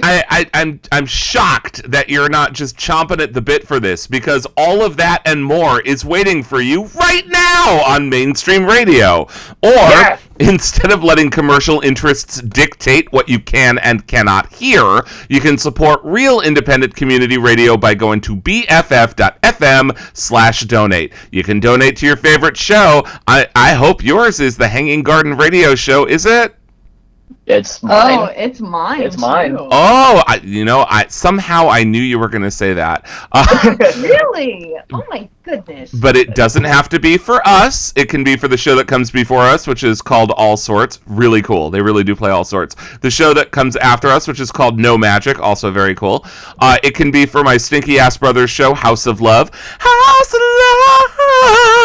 I, I, I'm I'm shocked that you're not just chomping at the bit for this because all of that and more is waiting for you right now on mainstream radio. Or instead of letting commercial interests dictate what you can and cannot hear, you can support real independent community radio by going to bff.fm slash donate. You can donate to your favorite show. I, I hope yours is the Hanging Garden Radio Show, is it? It's mine. Oh, it's mine. It's mine. too. Oh, I, you know, I somehow I knew you were going to say that. Uh, really? Oh my goodness. but it doesn't have to be for us. It can be for the show that comes before us, which is called All Sorts. Really cool. They really do play all sorts. The show that comes after us, which is called No Magic, also very cool. Uh, it can be for my stinky ass brothers show, House of Love. House of Love,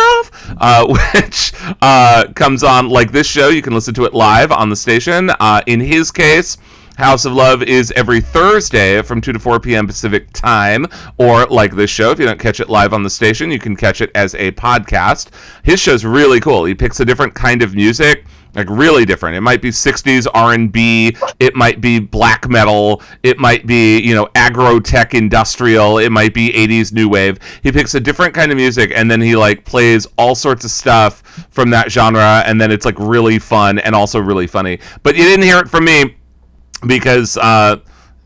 uh, which uh, comes on like this show. You can listen to it live on the station. Uh, in his case, House of Love is every Thursday from 2 to 4 p.m. Pacific time, or like this show, if you don't catch it live on the station, you can catch it as a podcast. His show's really cool. He picks a different kind of music, like really different. It might be 60s R&B, it might be black metal, it might be, you know, agro tech industrial, it might be 80s new wave. He picks a different kind of music and then he like plays all sorts of stuff from that genre and then it's like really fun and also really funny. But you didn't hear it from me because uh,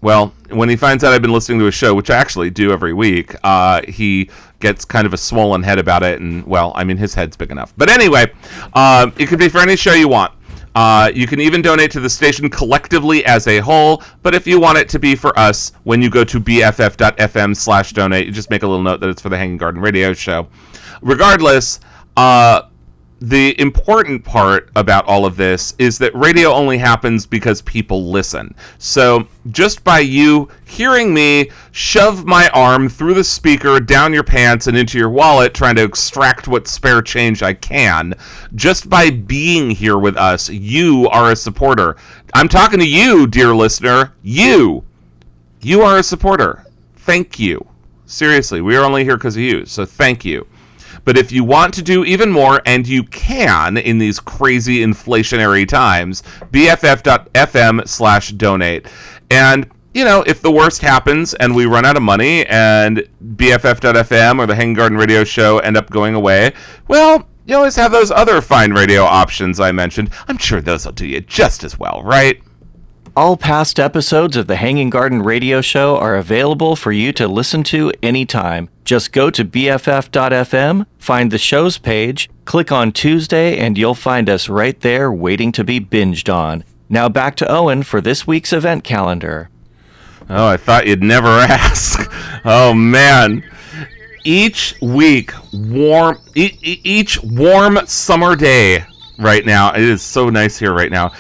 well when he finds out i've been listening to a show which i actually do every week uh, he gets kind of a swollen head about it and well i mean his head's big enough but anyway um, it could be for any show you want uh, you can even donate to the station collectively as a whole, but if you want it to be for us, when you go to bff.fm slash donate, you just make a little note that it's for the Hanging Garden Radio Show. Regardless, uh, the important part about all of this is that radio only happens because people listen. So just by you hearing me shove my arm through the speaker, down your pants, and into your wallet, trying to extract what spare change I can, just by being here with us, you are a supporter. I'm talking to you, dear listener. You. You are a supporter. Thank you. Seriously, we are only here because of you. So thank you. But if you want to do even more, and you can in these crazy inflationary times, bff.fm slash donate. And you know, if the worst happens and we run out of money and BFF.FM or the Hanging Garden Radio Show end up going away, well, you always have those other fine radio options I mentioned. I'm sure those will do you just as well, right? All past episodes of the Hanging Garden Radio Show are available for you to listen to anytime. Just go to BFF.FM, find the show's page, click on Tuesday, and you'll find us right there waiting to be binged on. Now back to Owen for this week's event calendar. Oh, I thought you'd never ask. Oh man. Each week, warm each warm summer day right now. It is so nice here right now.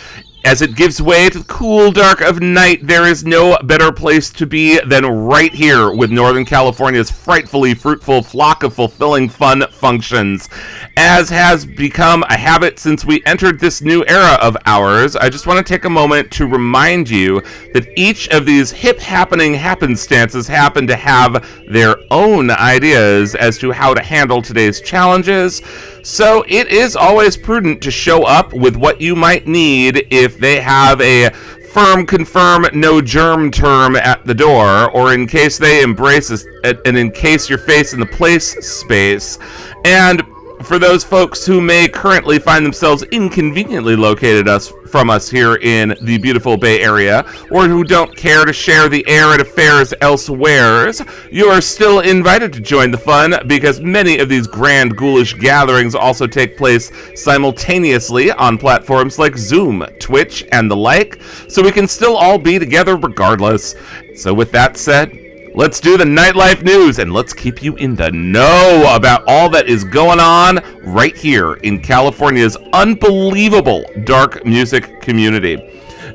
As it gives way to the cool dark of night, there is no better place to be than right here with Northern California's frightfully fruitful flock of fulfilling fun functions. As has become a habit since we entered this new era of ours, I just want to take a moment to remind you that each of these hip happening happenstances happen to have their own ideas as to how to handle today's challenges. So it is always prudent to show up with what you might need if they have a firm confirm no germ term at the door or in case they embrace us and in case your face in the place space. And for those folks who may currently find themselves inconveniently located us from us here in the beautiful Bay Area, or who don't care to share the air at affairs elsewheres, you are still invited to join the fun because many of these grand ghoulish gatherings also take place simultaneously on platforms like Zoom, Twitch, and the like, so we can still all be together regardless. So, with that said, Let's do the nightlife news and let's keep you in the know about all that is going on right here in California's unbelievable dark music community.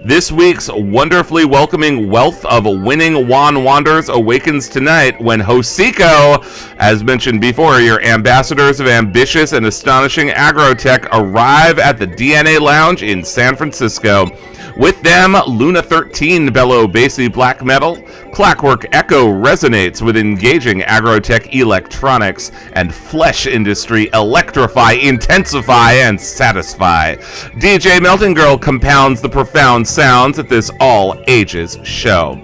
This week's wonderfully welcoming wealth of winning Juan Wanders awakens tonight when Hocico, as mentioned before, your ambassadors of ambitious and astonishing aggrotech arrive at the DNA Lounge in San Francisco. With them, Luna 13 bellow bassy black metal, Clockwork Echo resonates with engaging aggrotech electronics, and Flesh Industry electrify, intensify, and satisfy. DJ Melting Girl compounds the profound sounds at this all ages show.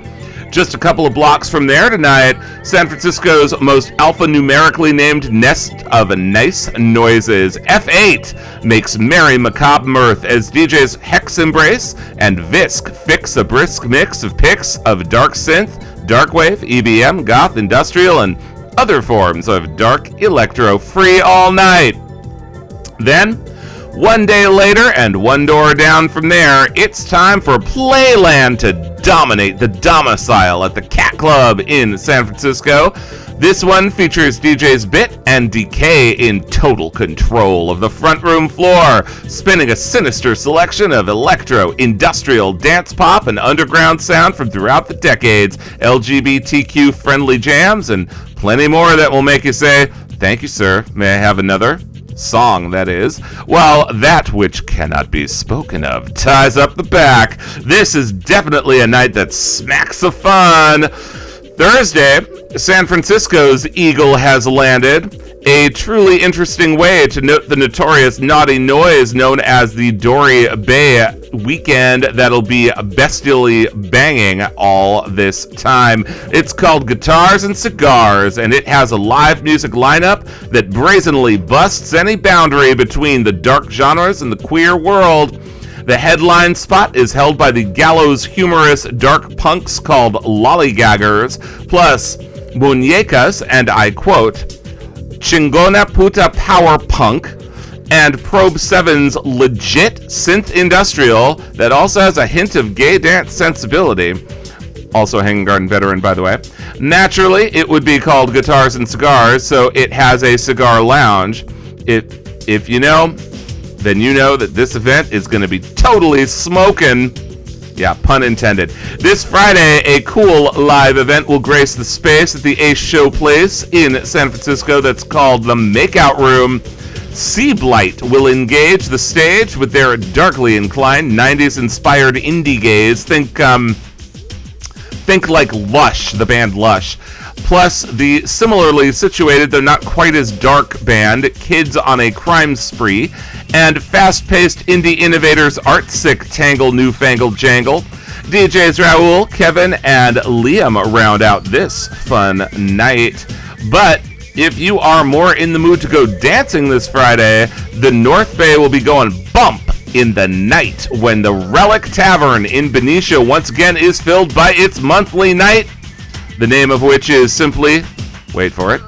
Just a couple of blocks from there tonight, San Francisco's most alphanumerically named nest of nice noises. F8 makes merry macabre mirth as DJs Hex Embrace and Visk fix a brisk mix of picks of dark synth, dark wave, EBM, goth, industrial, and other forms of dark electro free all night. Then, one day later, and one door down from there, it's time for Playland to dominate the domicile at the Cat Club in San Francisco. This one features DJs Bit and Decay in total control of the front room floor, spinning a sinister selection of electro, industrial, dance pop, and underground sound from throughout the decades, LGBTQ friendly jams, and plenty more that will make you say, Thank you, sir. May I have another? Song, that is, while that which cannot be spoken of ties up the back. This is definitely a night that smacks of fun. Thursday, San Francisco's Eagle has landed. A truly interesting way to note the notorious naughty noise known as the Dory Bay weekend that'll be bestially banging all this time. It's called Guitars and Cigars, and it has a live music lineup that brazenly busts any boundary between the dark genres and the queer world. The headline spot is held by the gallows humorous dark punks called Lollygaggers, plus Muñecas, and I quote, Chingona Puta Power Punk, and Probe 7's legit synth industrial that also has a hint of gay dance sensibility. Also, Hanging Garden veteran, by the way. Naturally, it would be called Guitars and Cigars, so it has a cigar lounge. If, if you know, then you know that this event is going to be totally smoking. Yeah, pun intended. This Friday, a cool live event will grace the space at the Ace Show Place in San Francisco that's called the Makeout Room. Sea Blight will engage the stage with their darkly inclined 90s inspired indie gaze. Think, um, Think like Lush, the band Lush. Plus, the similarly situated, though not quite as dark band, Kids on a Crime Spree, and fast paced indie innovators Artsick Tangle Newfangled Jangle. DJs Raul, Kevin, and Liam round out this fun night. But if you are more in the mood to go dancing this Friday, the North Bay will be going bump in the night when the Relic Tavern in Benicia once again is filled by its monthly night, the name of which is simply, wait for it,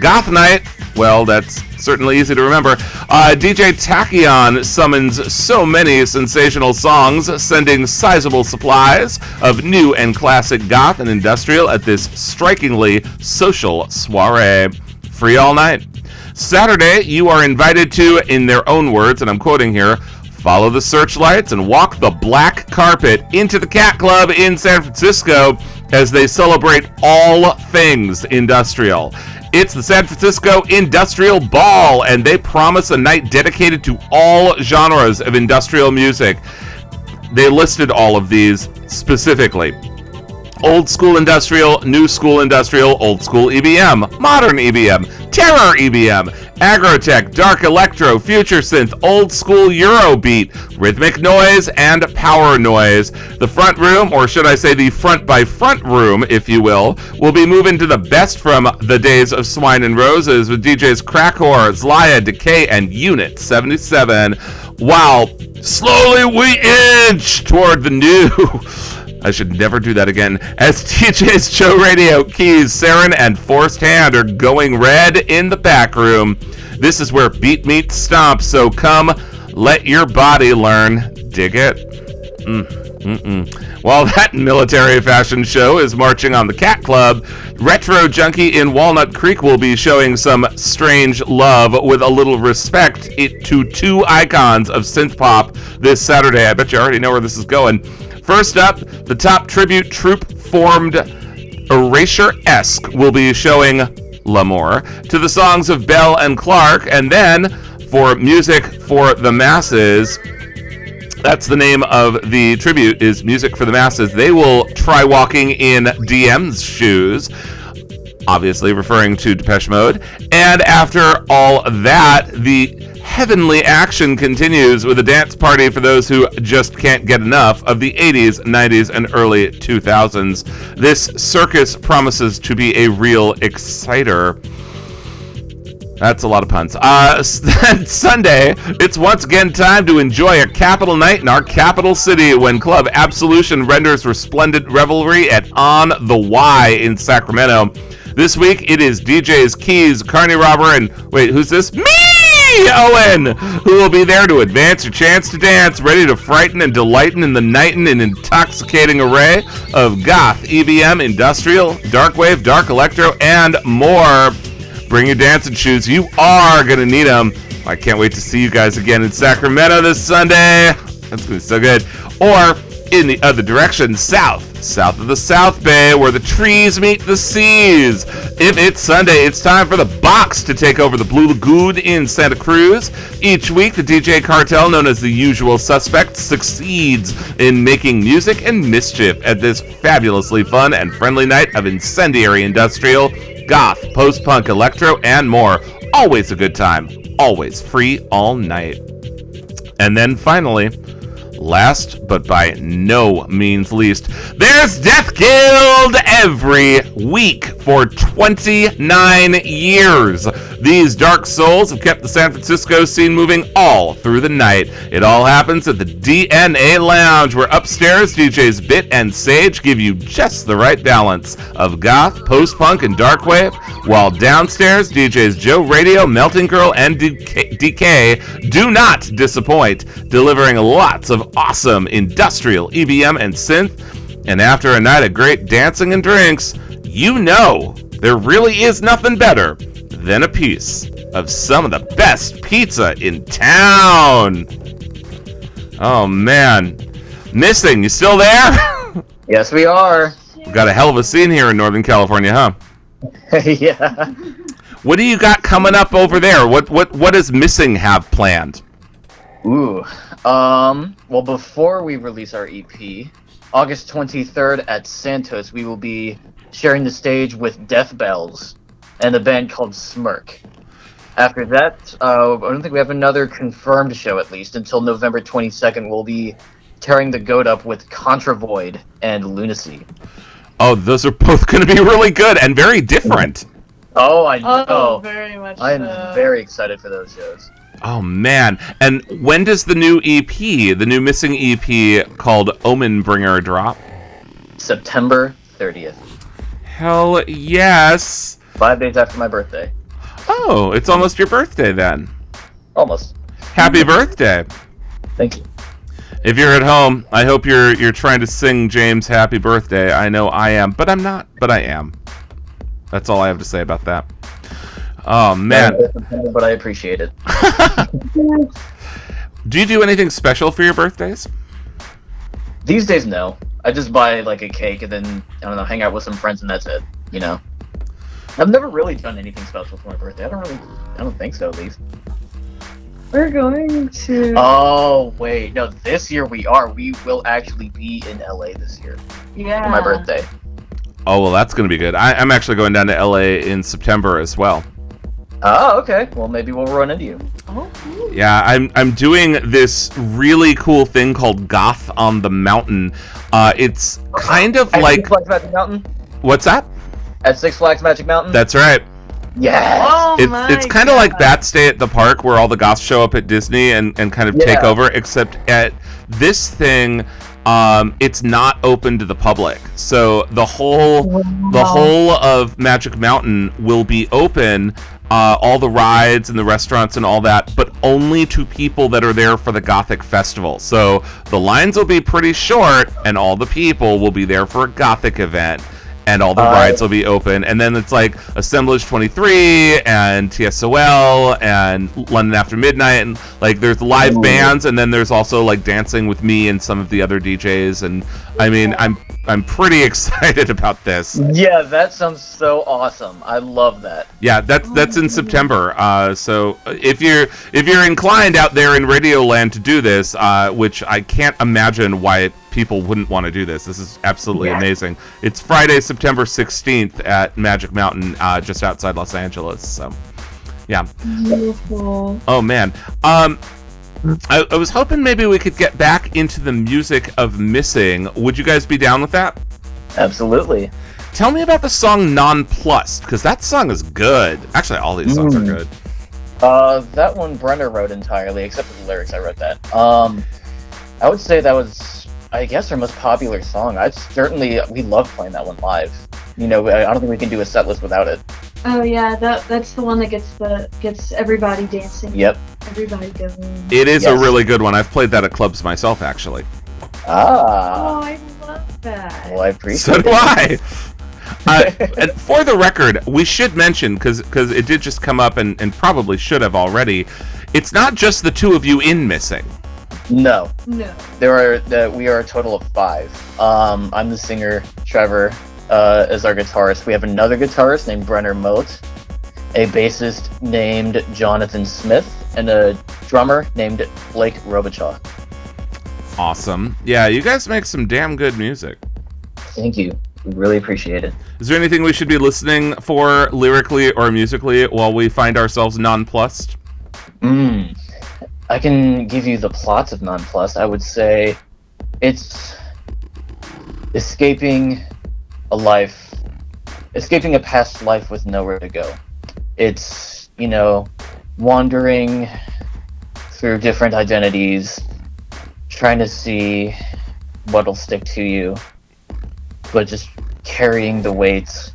Goth Night. Well, that's certainly easy to remember. Uh, DJ Tachyon summons so many sensational songs, sending sizable supplies of new and classic goth and industrial at this strikingly social soiree. Free all night. Saturday, you are invited to, in their own words, and I'm quoting here, follow the searchlights and walk the black carpet into the Cat Club in San Francisco as they celebrate all things industrial. It's the San Francisco Industrial Ball, and they promise a night dedicated to all genres of industrial music. They listed all of these specifically old school industrial, new school industrial, old school EBM, modern EBM, terror EBM, aggrotech, dark electro, future synth, old school Eurobeat, rhythmic noise, and power noise. The front room, or should I say the front by front room, if you will, will be moving to the best from the days of Swine and Roses with DJs Crackhor, Zlaya, Decay, and Unit 77. While slowly we inch toward the new. I should never do that again. DJs Joe Radio, Keys, Saren, and Forced Hand are going red in the back room. This is where beat meets stomp, so come let your body learn. Dig it? Mm, mm-mm. While that military fashion show is marching on the Cat Club, Retro Junkie in Walnut Creek will be showing some strange love with a little respect to two icons of synth pop this Saturday. I bet you already know where this is going. First up, the top tribute troupe formed Erasure Esque will be showing L'Amour to the songs of Bell and Clarke, and then for music for the masses. That's the name of the tribute is Music for the Masses. They will try walking in DM's shoes, obviously referring to Depeche Mode. And after all that, the heavenly action continues with a dance party for those who just can't get enough of the 80s, 90s, and early 2000s. This circus promises to be a real exciter. That's a lot of puns. Uh, Sunday, it's once again time to enjoy a capital night in our capital city when Club Absolution renders resplendent revelry at On the Y in Sacramento. This week, it is DJs Keys, Carney Robber, and wait, who's this? Me! Owen, who will be there to advance your chance to dance, ready to frighten and delighten in the night and an intoxicating array of goth, EBM, industrial, dark wave, dark electro, and more. Bring your dancing shoes. You are going to need them. I can't wait to see you guys again in Sacramento this Sunday. That's going to be so good. Or in the other direction, south, south of the South Bay, where the trees meet the seas. If it's Sunday, it's time for the box to take over the Blue Lagoon in Santa Cruz. Each week, the DJ cartel, known as the Usual Suspect, succeeds in making music and mischief at this fabulously fun and friendly night of incendiary industrial, goth, post punk, electro, and more. Always a good time. Always free all night. And then finally, last but by no means least, there's Death Guild every week for 29 years. These dark souls have kept the San Francisco scene moving all through the night. It all happens at the DNA Lounge, where upstairs DJs Bit and Sage give you just the right balance of goth, post punk, and dark wave, while downstairs DJs Joe Radio, Melting Girl, and DK, do not disappoint, delivering lots of awesome industrial EBM and synth. And after a night of great dancing and drinks, you know there really is nothing better than a piece of some of the best pizza in town. Oh man. Missing, you still there? Yes, we are. We've got a hell of a scene here in Northern California, huh? yeah. What do you got coming up over there? What what what does Missing have planned? Ooh. Um. Well, before we release our EP, August 23rd at Santos, we will be sharing the stage with Death Bells and a band called Smirk. After that, uh, I don't think we have another confirmed show at least until November 22nd. We'll be tearing the goat up with Contravoid and Lunacy. Oh, those are both going to be really good and very different. Oh, I know. Oh, very much I'm so. very excited for those shows. Oh man! And when does the new EP, the new missing EP called Omenbringer, drop? September 30th. Hell yes! Five days after my birthday. Oh, it's almost your birthday then. Almost. Happy birthday! Thank you. If you're at home, I hope you're you're trying to sing James happy birthday. I know I am, but I'm not, but I am. That's all I have to say about that. Oh man. But I appreciate it. Do you do anything special for your birthdays? These days, no. I just buy like a cake and then I don't know, hang out with some friends and that's it. You know. I've never really done anything special for my birthday. I don't really. I don't think so, at least. We're going to. Oh wait, no. This year we are. We will actually be in LA this year yeah. for my birthday. Oh well, that's gonna be good. I, I'm actually going down to LA in September as well. Oh, okay. Well, maybe we'll run into you. Yeah, I'm I'm doing this really cool thing called Goth on the Mountain. Uh, it's kind of At like Six Flags Magic Mountain. what's that? At Six Flags Magic Mountain. That's right. yes. Oh It's it's kind of like that stay at the park where all the goths show up at Disney and, and kind of take over, except at this thing, um, it's not open to the public. So the whole the whole of Magic Mountain will be open, uh, all the rides and the restaurants and all that, but only to people that are there for the Gothic Festival. So the lines will be pretty short, and all the people will be there for a Gothic event and all the Uh, rides will be open. And then it's like Assemblage 23 and TSOL and London After Midnight. And like there's live bands, and then there's also like dancing with me and some of the other DJs. And I mean, I'm I'm pretty excited about this. Yeah, that sounds so awesome. I love that. Yeah, that's that's in September. Uh, so if you're if you're inclined out there in Radioland to do this, uh, which I can't imagine why people wouldn't want to do this. This is absolutely Yeah. amazing. It's Friday, September 16th at Magic Mountain, uh, just outside Los Angeles. So, yeah. Beautiful. Oh man. Um, I, I was hoping maybe we could get back into the music of Missing. Would you guys be down with that? Absolutely. Tell me about the song Nonplussed, because that song is good. Actually, all these songs are Mm. good. Uh, that one Brenner wrote entirely, except for the lyrics. I wrote that. Um, I would say that was, I guess, our most popular song. I certainly we love playing that one live. You know, I I don't think we can do a set list without it. Oh yeah, that that's the one that gets the gets everybody dancing. Yep. Everybody going. It is a really good one. I've played that at clubs myself, actually. Ah, Oh, I love that. well, I appreciate So it. do I. Uh, and for the record, we should mention because because it did just come up and, and probably should have already. It's not just the two of you in missing. No, No. there are that we are a total of five. Um, I'm the singer, Trevor, uh, is our guitarist. We have another guitarist named Brenner Moat, a bassist named Jonathan Smith, and a drummer named Blake Robichaud. Awesome. Yeah, you guys make some damn good music. Thank you. We really appreciate it. Is there anything we should be listening for lyrically or musically while we find ourselves nonplussed? Mm. I can give you the plots of Nonplus. I would say it's escaping a life, escaping a past life with nowhere to go. It's, you know, wandering through different identities, trying to see what'll stick to you, but just carrying the weight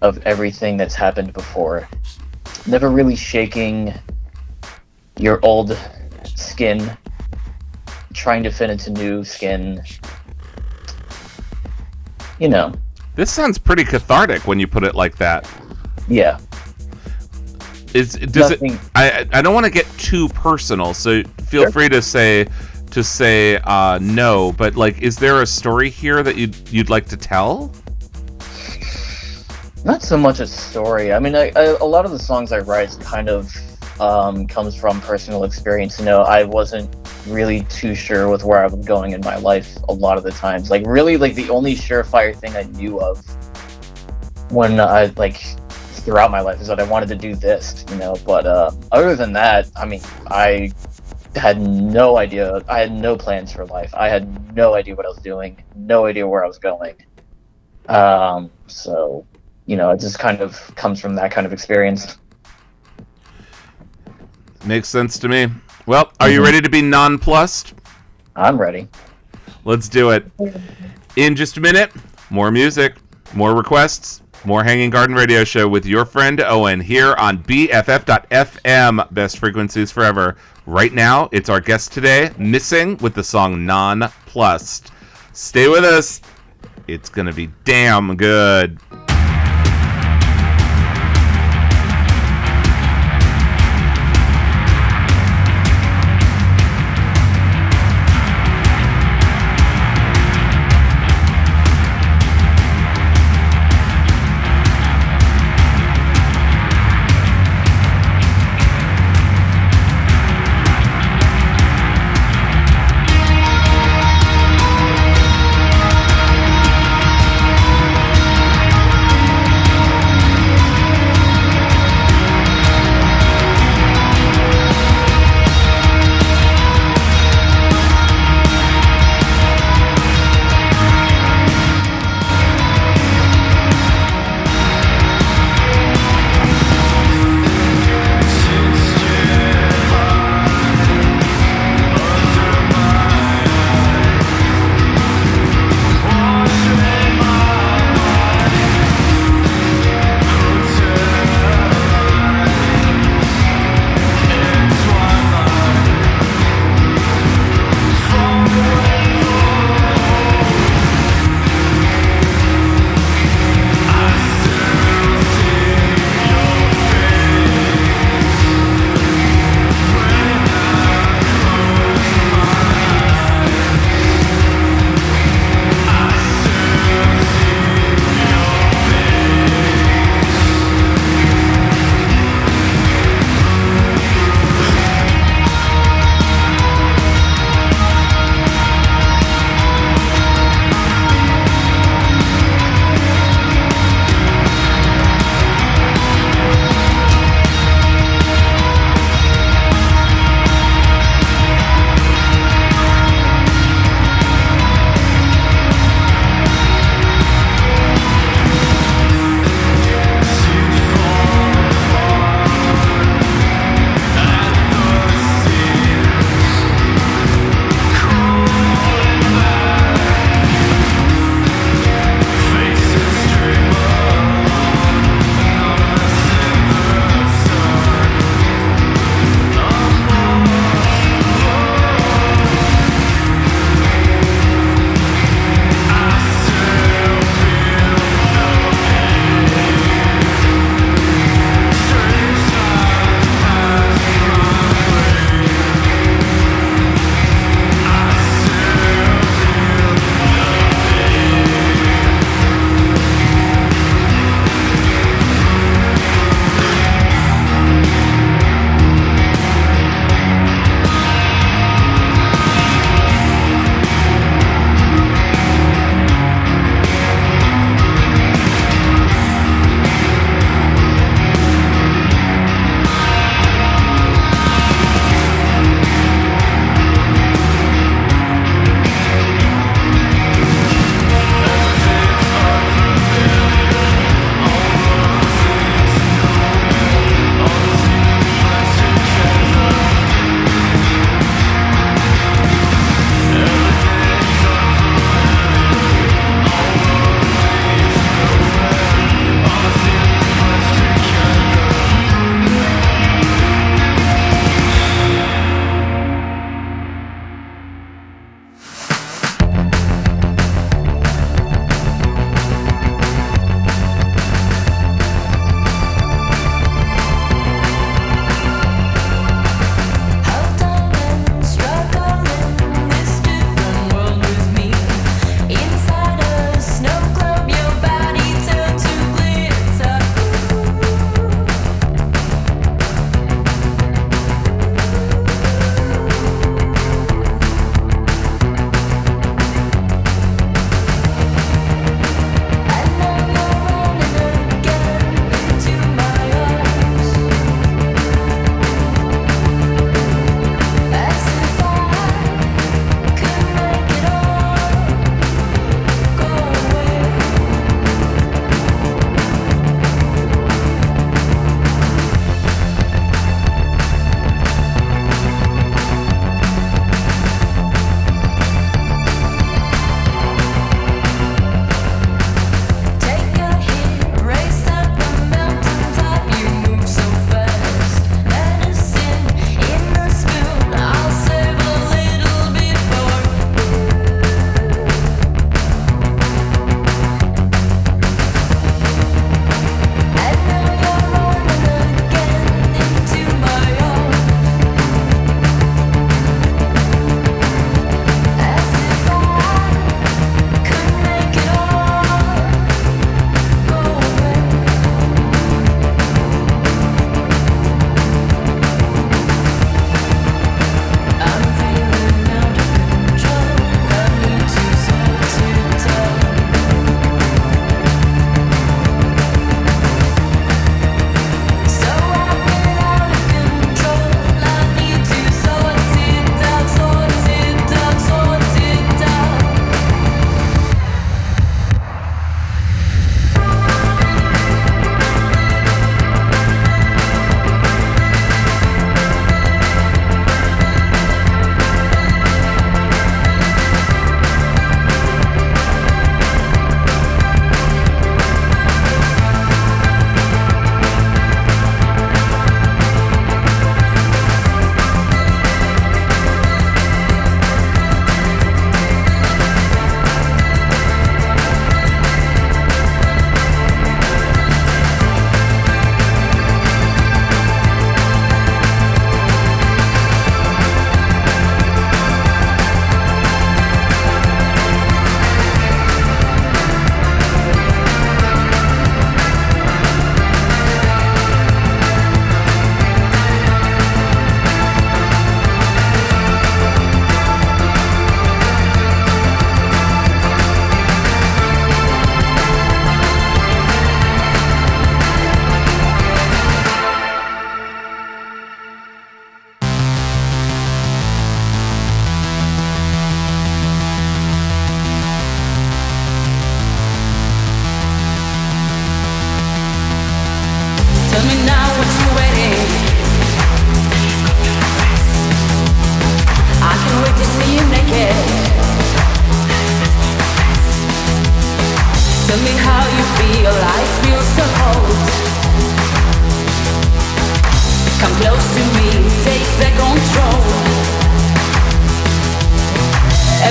of everything that's happened before. Never really shaking your old skin, trying to fit into new skin. You know, This sounds pretty cathartic when you put it like that. yeah. Is does Nothing- it? I I- don't want to get too personal, so feel Sure. free to say to say uh, no. But like, is there a story here that you'd you'd like to tell? Not so much a story. I mean, I, I, a lot of the songs I write kind of um, comes from personal experience. You know, I wasn't really too sure with where I was going in my life a lot of the times. Like really like the only surefire thing I knew of when I like throughout my life is that I wanted to do this, you know. But uh, other than that, I mean, I had no idea. I had no plans for life. I had no idea what I was doing. No idea where I was going. Um, so, you know, it just kind of comes from that kind of experience. Makes sense to me. Well, are you mm-hmm. ready to be nonplussed? I'm ready. Let's do it. In just a minute, more music, more requests, more Hanging Garden Radio Show with your friend Owen here on BFF.FM, Best Frequencies Forever. Right now, it's our guest today, Missing, with the song Nonplussed. Stay with us. It's going to be damn good.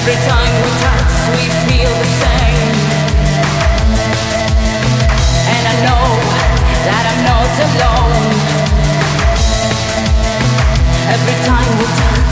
Every time we touch, we feel the same. And I know that I'm not alone. Every time we touch.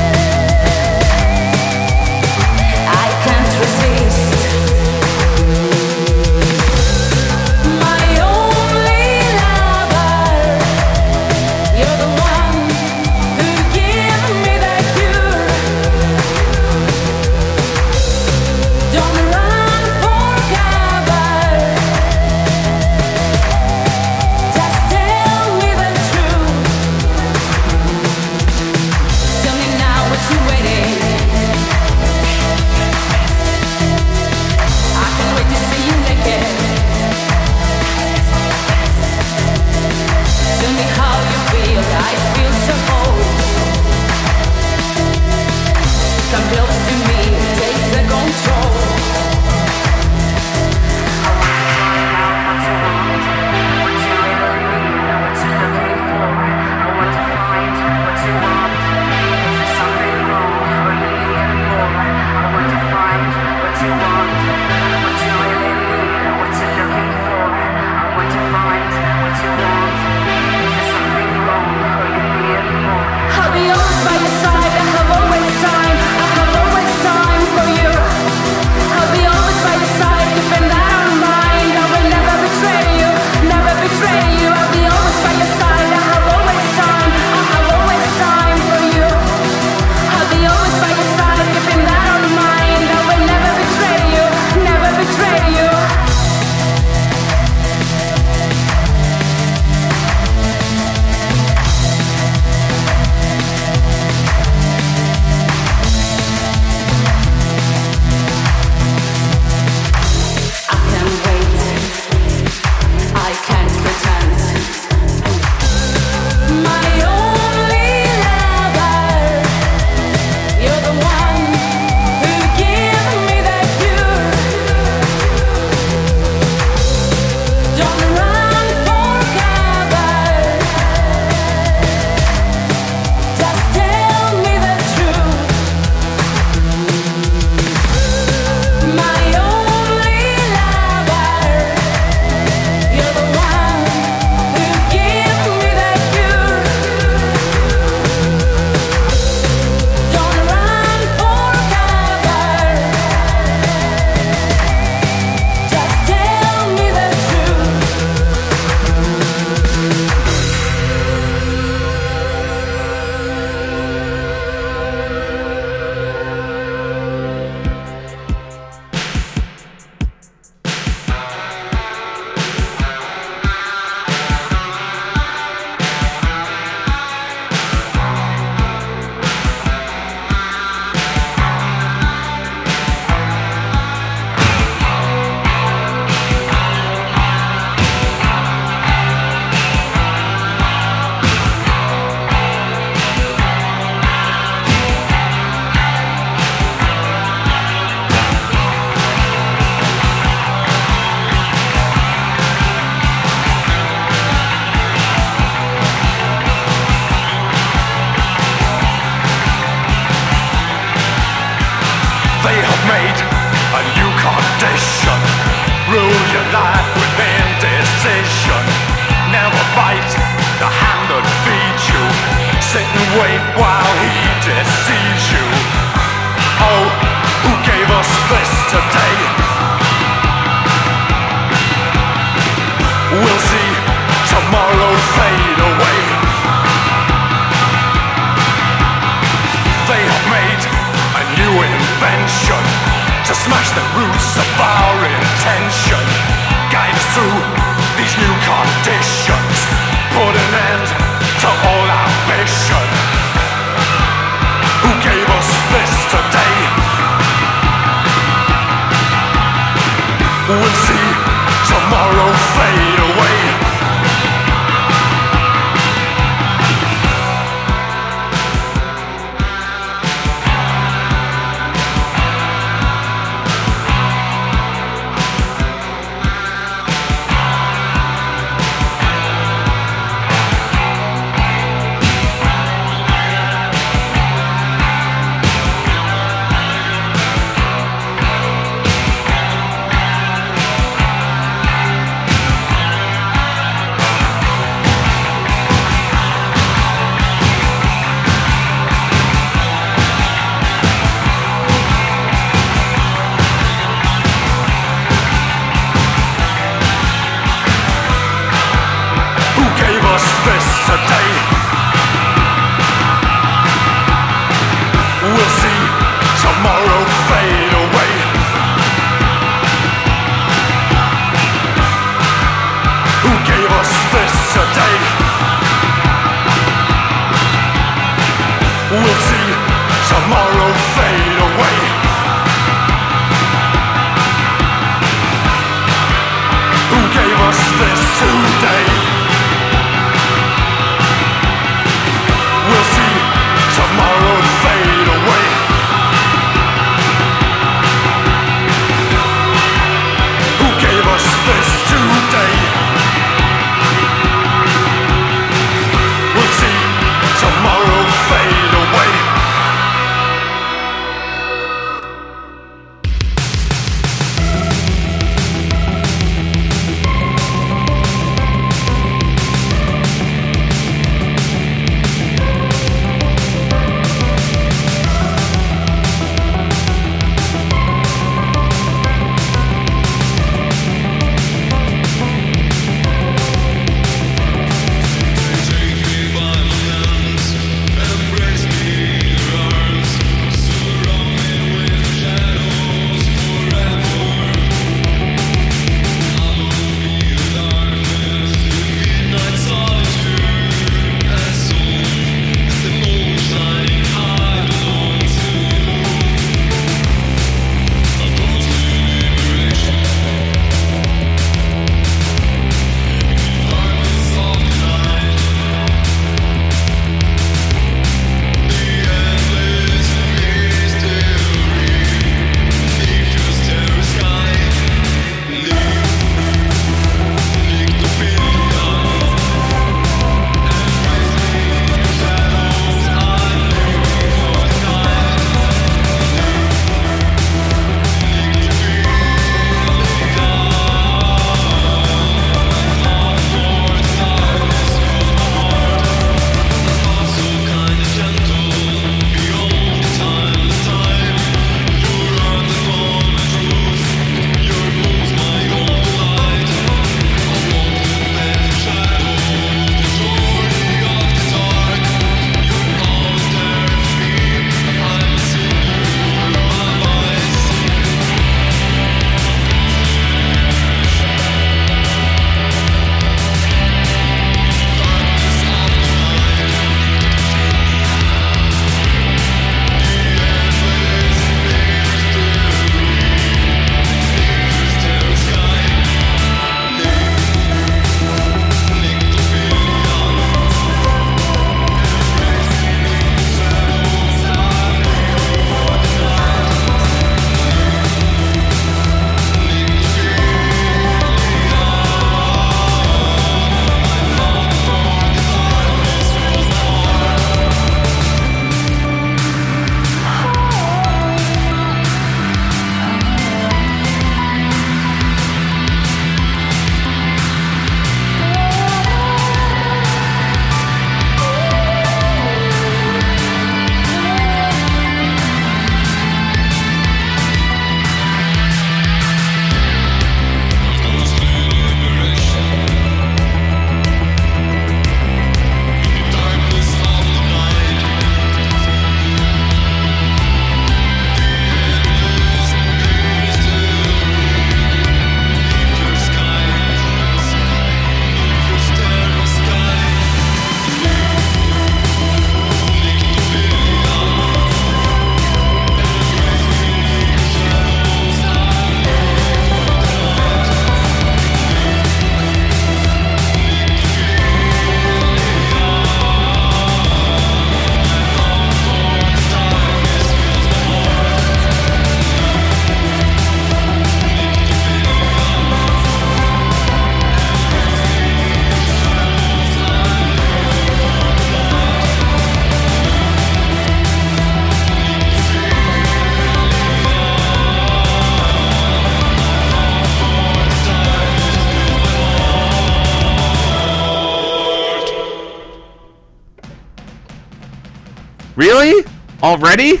Already?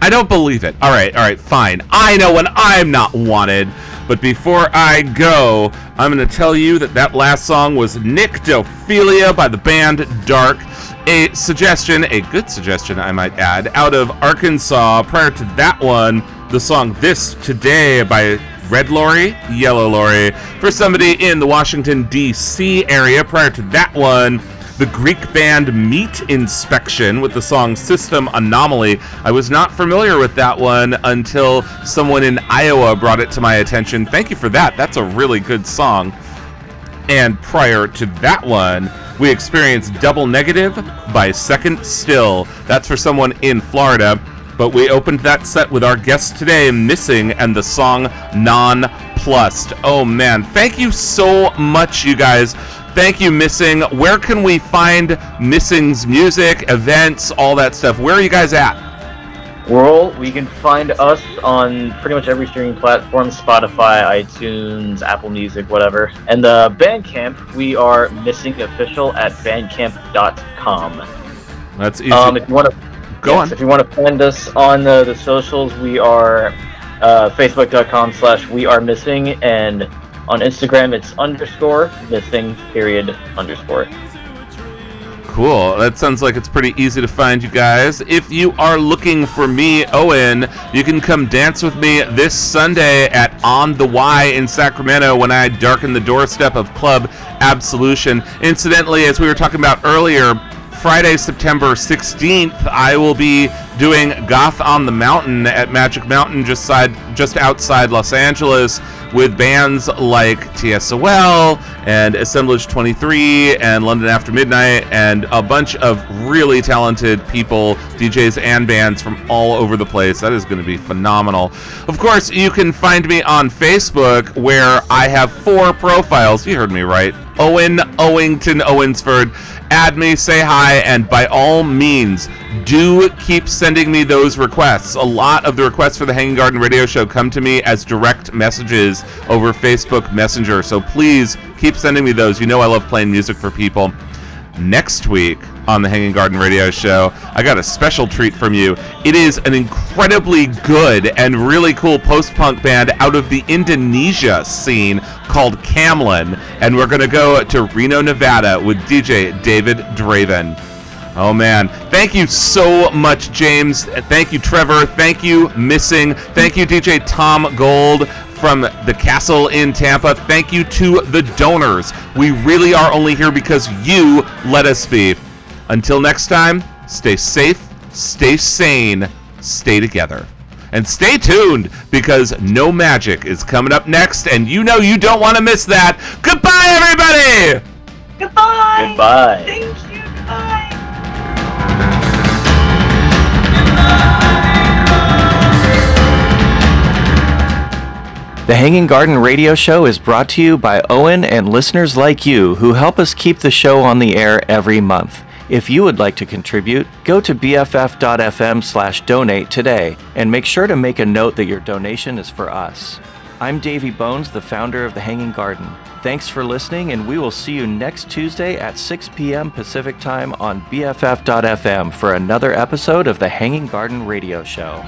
I don't believe it. All right, all right, fine. I know when I'm not wanted. But before I go, I'm going to tell you that that last song was Nyctophilia by the band Dark. A suggestion, a good suggestion, I might add, out of Arkansas. Prior to that one, the song This Today by Red Lorry, Yellow Lorry. For somebody in the Washington, D.C. area, prior to that one, the Greek band Meat Injection with the song System Anomaly. I was not familiar with that one until someone in Iowa brought it to my attention. Thank you for that. That's a really good song. And prior to that one, we experienced Double Negative by Second Still. That's for someone in Florida. But we opened that set with our guest today, Missing, and the song Non Plussed. Oh man, thank you so much, you guys. Thank you, Missing. Where can we find Missing's music, events, all that stuff? Where are you guys at? Well, we can find us on pretty much every streaming platform Spotify, iTunes, Apple Music, whatever. And the Bandcamp, we are missing official at bandcamp.com. That's easy. Um, if you want to Go on. If you want to find us on uh, the socials, we are uh, facebook.com slash we are missing and on Instagram it's underscore missing period underscore. Cool. That sounds like it's pretty easy to find you guys. If you are looking for me, Owen, you can come dance with me this Sunday at On the Y in Sacramento when I darken the doorstep of Club Absolution. Incidentally, as we were talking about earlier, Friday, September 16th, I will be doing Goth on the Mountain at Magic Mountain just side just outside Los Angeles with bands like TSOL and Assemblage 23 and London After Midnight and a bunch of really talented people, DJs and bands from all over the place. That is going to be phenomenal. Of course, you can find me on Facebook where I have four profiles. You heard me right. Owen Owington Owensford. Add me, say hi, and by all means, do keep sending me those requests. A lot of the requests for the Hanging Garden Radio Show come to me as direct messages over Facebook Messenger. So please keep sending me those. You know I love playing music for people. Next week on the Hanging Garden Radio Show, I got a special treat from you. It is an incredibly good and really cool post punk band out of the Indonesia scene called Camlin. And we're going to go to Reno, Nevada with DJ David Draven. Oh man. Thank you so much, James. Thank you, Trevor. Thank you, Missing. Thank you, DJ Tom Gold from the castle in Tampa. Thank you to the donors. We really are only here because you let us be. Until next time, stay safe, stay sane, stay together. And stay tuned because No Magic is coming up next, and you know you don't want to miss that. Goodbye, everybody! Goodbye. Goodbye. Thank you. Goodbye. The Hanging Garden Radio Show is brought to you by Owen and listeners like you who help us keep the show on the air every month. If you would like to contribute, go to bff.fm slash donate today and make sure to make a note that your donation is for us. I'm Davey Bones, the founder of The Hanging Garden. Thanks for listening, and we will see you next Tuesday at 6 p.m. Pacific Time on BFF.fm for another episode of The Hanging Garden Radio Show.